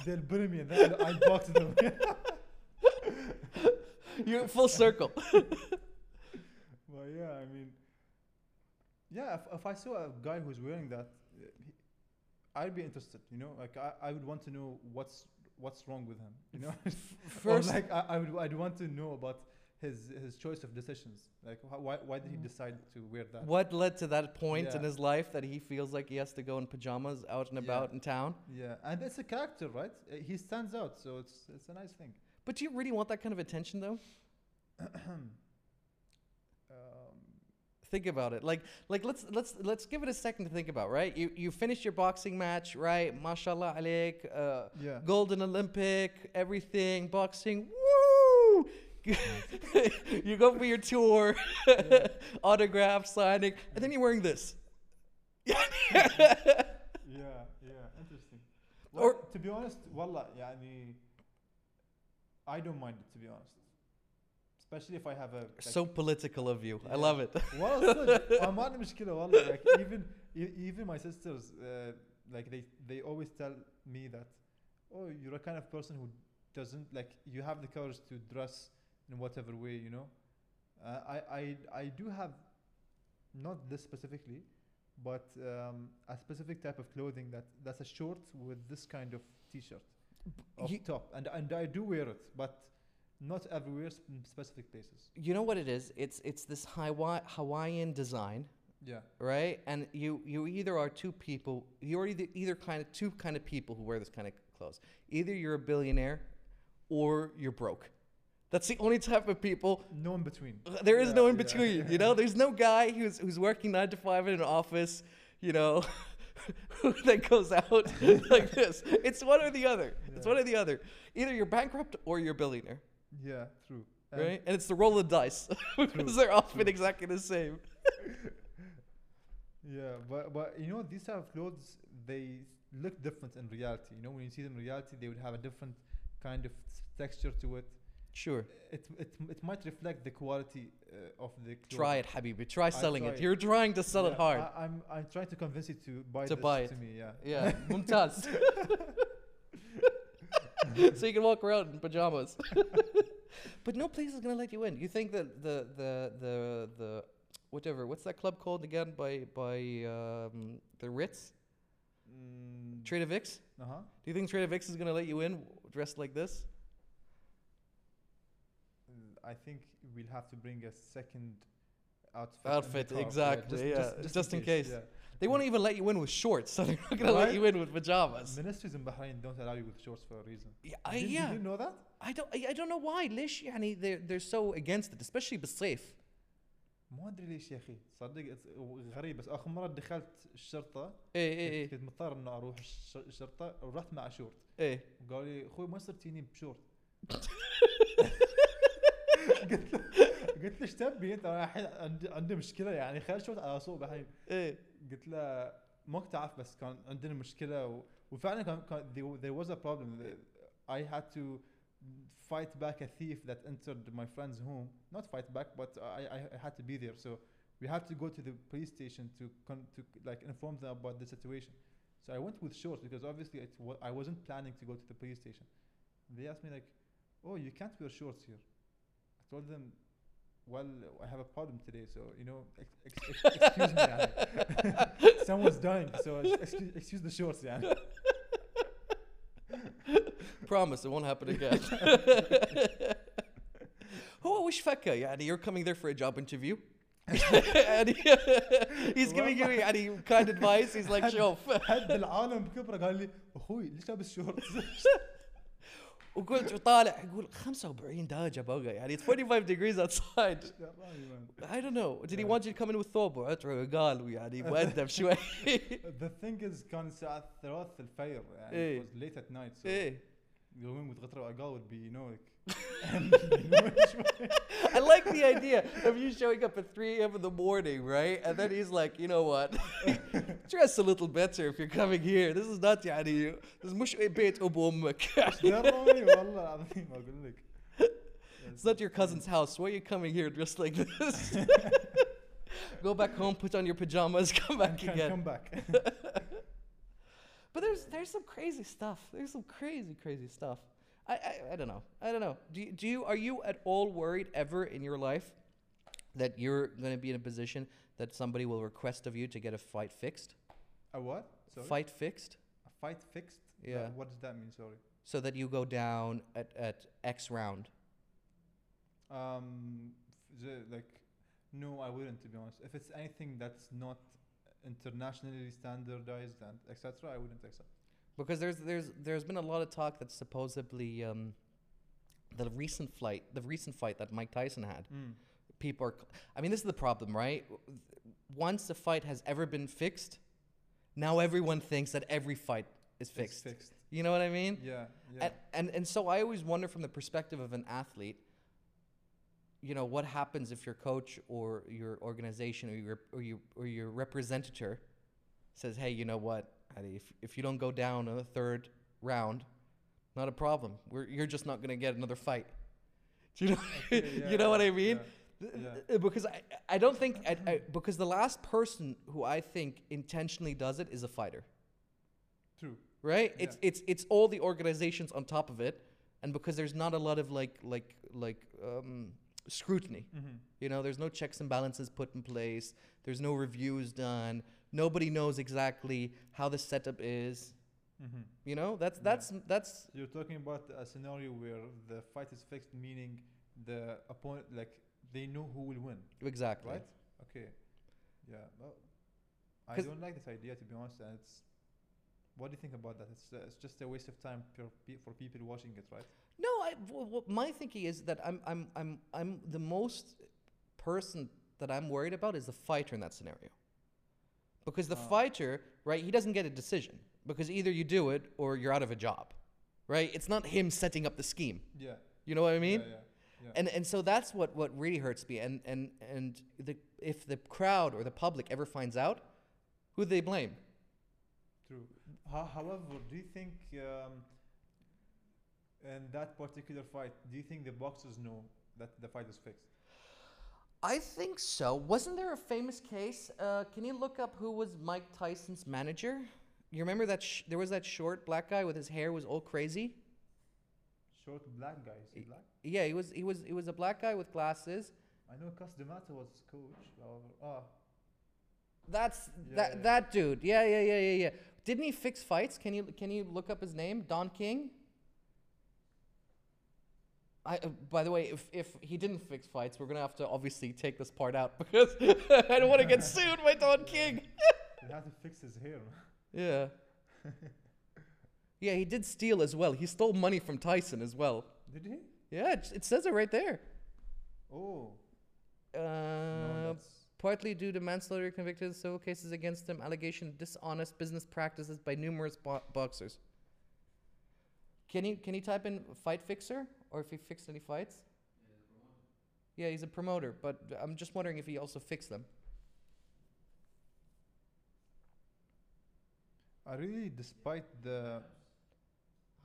They'll bully me and then I'll box them. You're full circle. [LAUGHS] well, yeah, I mean, yeah, if, if I saw a guy who's wearing that, he, I'd be interested. You know, like I, I would want to know what's what's wrong with him. You know, [LAUGHS] or First, like I, I would I'd want to know about his his choice of decisions. Like wh- why why did he Mm. decide to wear that? what led to that point in his life that he feels like he has to go in pajamas out and Yeah. about in town? Yeah, and it's a character, right? Uh, He stands out, so it's it's a nice thing. But do you really want that kind of attention, though? um, think about it. Like, like let's let's let's give it a second to think about. Right? You you finished your boxing match, right? Mashallah alik, uh, yeah. golden Olympic, everything, boxing. Woo! [LAUGHS] you go for your tour, yeah. [LAUGHS] autograph signing, and then you're wearing this. [LAUGHS] yeah, yeah, interesting. Well, or, to be honest, wallah, yani. I don't mind it to be honest. Especially if I have a like, So political of you. I Yeah. love it. والله [LAUGHS] صدق ما عندي مشكلة والله like even e- even my sisters uh, like they they always tell me that oh you're a kind of person who doesn't like you have the courage to dress in whatever way you know uh, I I I do have not this specifically but um, a specific type of clothing that that's a short with this kind of t-shirt up You- top and and I do wear it but not everywhere in specific places You know what it is? It's it's this Hawaii, Hawaiian design, yeah right? And you you either are two people. You're either either kind of two kind of people who wear this kind of clothes. Either you're a billionaire, or you're broke. That's the only type of people no in between uh, There is Yeah, no in yeah, between. yeah. You [LAUGHS] know, there's no guy who's who's working nine to five in an office. You know, [LAUGHS] [LAUGHS] then goes out [LAUGHS] like this. It's one or the other. It's one or the other. Either you're bankrupt or you're a billionaire, Yeah, true. And right? And it's the roll of dice [LAUGHS] because they're often true. exactly the same. Yeah, but but you know these type of clothes they look different in reality. You know when you see them in reality, they would have a different kind of texture to it. Sure. It it it might reflect the quality uh, of the. Try it, Habibi. Try selling it. it. You're trying to sell it hard. I, I'm I'm trying to convince you to buy To this buy to it. me. Yeah. yeah, [LAUGHS] mumtaz. [LAUGHS] so you can walk around in pajamas. [LAUGHS] but no place is gonna let you in. You think that the the the the whatever what's that club called again by by um, the Ritz Mm, Trader Vic's? uh huh. Do you think Trader Vic's is gonna let you in dressed like this? I think we'll have to bring a second outfit. in the Outfit, car. Yeah, exactly, yeah, just in case. Yeah. They won't even let you in with shorts, [LAUGHS] so they're not gonna let Right? you in with pajamas. Ministries in Bahrain don't allow you with shorts for a reason. Yeah, I, Did, yeah. did you know that? I don't I, I don't know why ليش يعني they're they're so against it especially بالصيف. ما ادري ليش يا اخي صدق it's- غريب بس اخر مره دخلت الشرطه ايه ايه ايه كنت مضطر انه اروح الش- الشرطه ورحت مع شورت ايه وقالوا لي اخوي ما يصير تجيني بشورت [LAUGHS] قلت له قلت له إيش تبي انت الحين عندي عندي مشكله يعني خلينا شورت على صوب الحين إيه قلت له ما كنت اعرف بس كان عندنا مشكله و... وفعلا كان, كان there- was a problem I had to fight back a thief that entered my friend's home not fight back but I, I, I had to be there so we had to go to the police station to con- to like inform them about the situation So I went with shorts because obviously it wa- I wasn't planning to go to the police station. They asked me like, "Oh, you can't wear shorts here." I told them, "Well, I have a problem today, so you know, ex- ex- ex- [LAUGHS] excuse me, يعني. [LAUGHS] someone's dying, so ex- excuse, excuse the shorts, yeah." [LAUGHS] Promise it won't happen again. هو وش فكه يعني you're coming there for a job interview يعني he's giving you يعني kind advice he's like شوف حد العالم بكبره قال لي اخوي ليش لابس شورتس؟ وقلت طالع يقول 45 درجة بقى يعني it's 45 degrees outside I don't know did he want you to come in with ثوب وعطر وقال ويعني مؤدب شوي The thing is كان الساعة 3 الفجر يعني إيه. it was late at night so إيه يومين متغطرة وعقال would be you know like [LAUGHS] I like the idea of you showing up at 3 a.m. in the morning, right? And then he's like, you know what? [LAUGHS] Dress a little better if you're coming here. This is not يعني this is مش بيت أبو أمك. دروني والله العظيم اقول لك It's not your cousin's house. Why are you coming here dressed like this? [LAUGHS] Go back home, put on your pajamas, come back Can again. come back But there's there's some crazy stuff. There's some crazy crazy stuff. I I, I don't know. I don't know. Do you, do you are you at all worried ever in your life that you're going to be in a position that somebody will request of you to get a fight fixed? a what sorry Fight fixed a fight fixed Yeah. Uh, what does that mean sorry so that you go down at at X round. um the, like no I wouldn't to be honest if it's anything that's not internationally standardized and etc I wouldn't accept Because there's there's there's been a lot of talk that supposedly um, the recent flight, the recent fight that Mike Tyson had, people are. I mean, this is the problem, right? Once a fight has ever been fixed, now everyone thinks that every fight is fixed. fixed You know what I mean? yeah yeah And, and and so I always wonder from the perspective of an athlete, you know, what happens if your coach or your organization or your or your or your representative says, "Hey, you know what, if if you don't go down in the third round, not a problem. We're you're just not going to get another fight." [LAUGHS] Do you know? Yeah, you know what I mean? yeah. Yeah. Because I I don't think I, I, because the last person who I think intentionally does it is a fighter true right? It's it's it's all the organizations on top of it, and because there's not a lot of like like like um, scrutiny. mm-hmm. You know, there's no checks and balances put in place. There's no reviews done. Nobody knows exactly how the setup is. Mm-hmm. You know, that's Yeah. that's that's You're talking about a scenario where the fight is fixed, meaning the opponent, like they know who will win, exactly right? Okay. Yeah. Well, I don't like this idea to be honest. And it's what do you think about that? It's uh, it's just a waste of time for, pe- for people watching it, right? No, I, w- w- my thinking is that I'm, I'm, I'm, I'm the most person that I'm worried about is the fighter in that scenario. Because the Ah. fighter, right, he doesn't get a decision because either you do it or you're out of a job, right? It's not him setting up the scheme. Yeah. You know what I mean? Yeah. yeah. yeah. And and so that's what what really hurts me. And and and the if the crowd or the public ever finds out, who do they blame? True. Ho- however, do you think um, in that particular fight, do you think the boxers know that the fight is fixed? I think so. Wasn't there a famous case? Uh, can you look up who was Mike Tyson's manager? You remember that sh- there was that short black guy with his hair was all crazy. Short black guy. Is he black? Yeah, he was. He was. He was a black guy with glasses. I know Cus D'Amato was coach. However, ah, That's Yeah, that yeah. that dude. Yeah, yeah, yeah, yeah, yeah. Didn't he fix fights? Can you can you look up his name? Don King. I, uh, by the way, if, if he didn't fix fights, we're gonna have to obviously take this part out [LAUGHS] because I don't want to get sued by Don King. [LAUGHS] he had to fix his hair. Yeah. [LAUGHS] yeah, he did steal as well. He stole money from Tyson as well. Did he? Yeah, it, it says it right there. Oh, Uh, no, partly due to manslaughter convicted, civil cases against him, allegation of dishonest business practices by numerous bo- boxers. Can you can you type in fight fixer or if he fixed any fights? Yeah, he's a promoter, but I'm just wondering if he also fixed them. I really, despite the,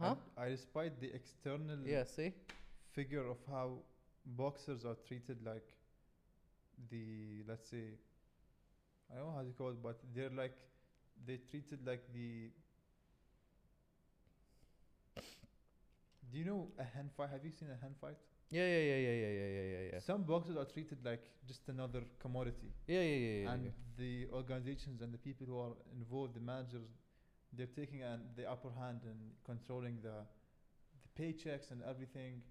I- Huh? I, despite the external Yeah, see? figure of how boxers are treated, like the let's say, I don't know how to call it, but they're like they treated like the. Do you know a hand fight? Have you seen a hand fight? Yeah, yeah, yeah, yeah, yeah, yeah, yeah, yeah. Some boxers are treated like just another commodity. Yeah, yeah, yeah. yeah and yeah. the organizations and the people who are involved, the managers, they're taking an, the upper hand and controlling the the paychecks and everything.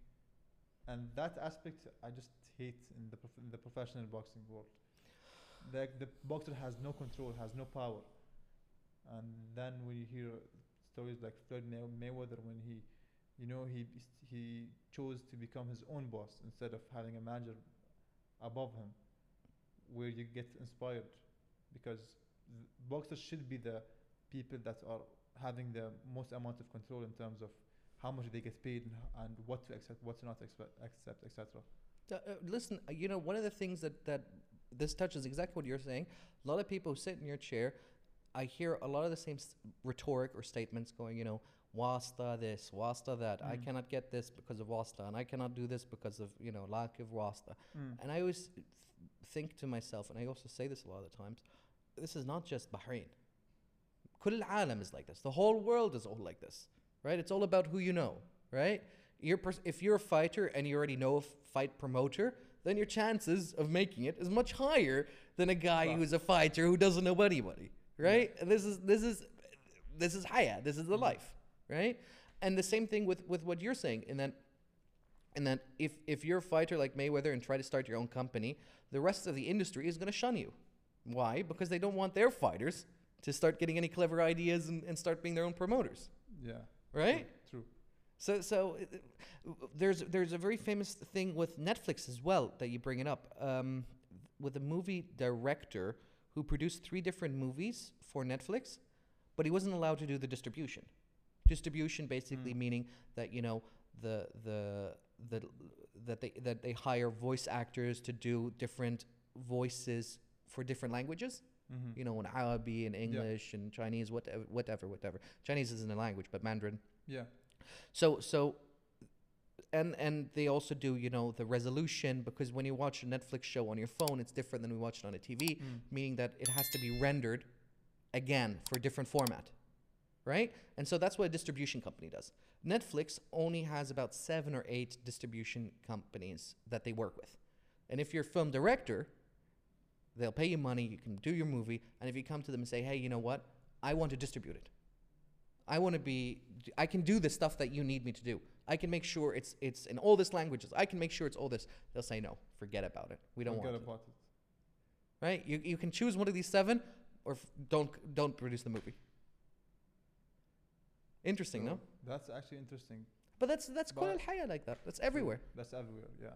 And that aspect, I just hate in the prof- in the professional boxing world. Like the boxer has no control, has no power. And then when you hear stories like Floyd May- Mayweather, when he you know, he he chose to become his own boss instead of having a manager above him where you get inspired because boxers should be the people that are having the most amount of control in terms of how much they get paid and, and what to accept, what to not accept, accept etc. Uh, listen, uh, you know, one of the things that, that this touches exactly what you're saying. A lot of people who sit in your chair, I hear a lot of the same rhetoric or statements going, you know, wasta this, wasta that. Mm. I hmm. cannot get this because of wasta, and I cannot do this because of you know lack of wasta. Mm. And I always th- think to myself, and I also say this a lot of the times, this is not just Bahrain. Kul alam is like this. The whole world is all like this, right? It's all about who you know, right? Pers- if you're a fighter and you already know a fight promoter, then your chances of making it is much higher than a guy wow. who's a fighter who doesn't know anybody, right? Yeah. This is this is this is haya. This is the hmm. life right? And the same thing with with what you're saying, in that and that if if you're a fighter like Mayweather and try to start your own company, the rest of the industry is going to shun you. Why? Because they don't want their fighters to start getting any clever ideas and, and start being their own promoters, Yeah. right? True. So, so uh, uh, there's there's a very famous thing with Netflix as well that you bring it up um, with a movie director who produced three different movies for Netflix, but he wasn't allowed to do the distribution. Distribution basically Mm. meaning that you know the the the that they that they hire voice actors to do different voices for different languages Mm-hmm. you know, in Arabic and English and Chinese, whatever, whatever, whatever. Chinese isn't a language, but Mandarin. Yeah. So, so, and and they also do, you know, the resolution because when you watch a Netflix show on your phone, it's different than we watch it on a TV, Mm. meaning that it has to be rendered again for a different format, right? And so that's what a distribution company does. Netflix only has about seven or eight distribution companies that they work with, and if you're a film director, they'll pay you money, you can do your movie, and if you come to them and say, hey, you know what, I want to distribute it. I want to be. I can do the stuff that you need me to do. I can make sure it's it's in all these languages. I can make sure it's all this. They'll say no. Forget about it. We don't Forget want it. about it. Right? You you can choose one of these seven, or f- don't don't produce the movie. Interesting, so no? That's actually interesting. But that's that's but, like that. That's everywhere. That's everywhere, yeah.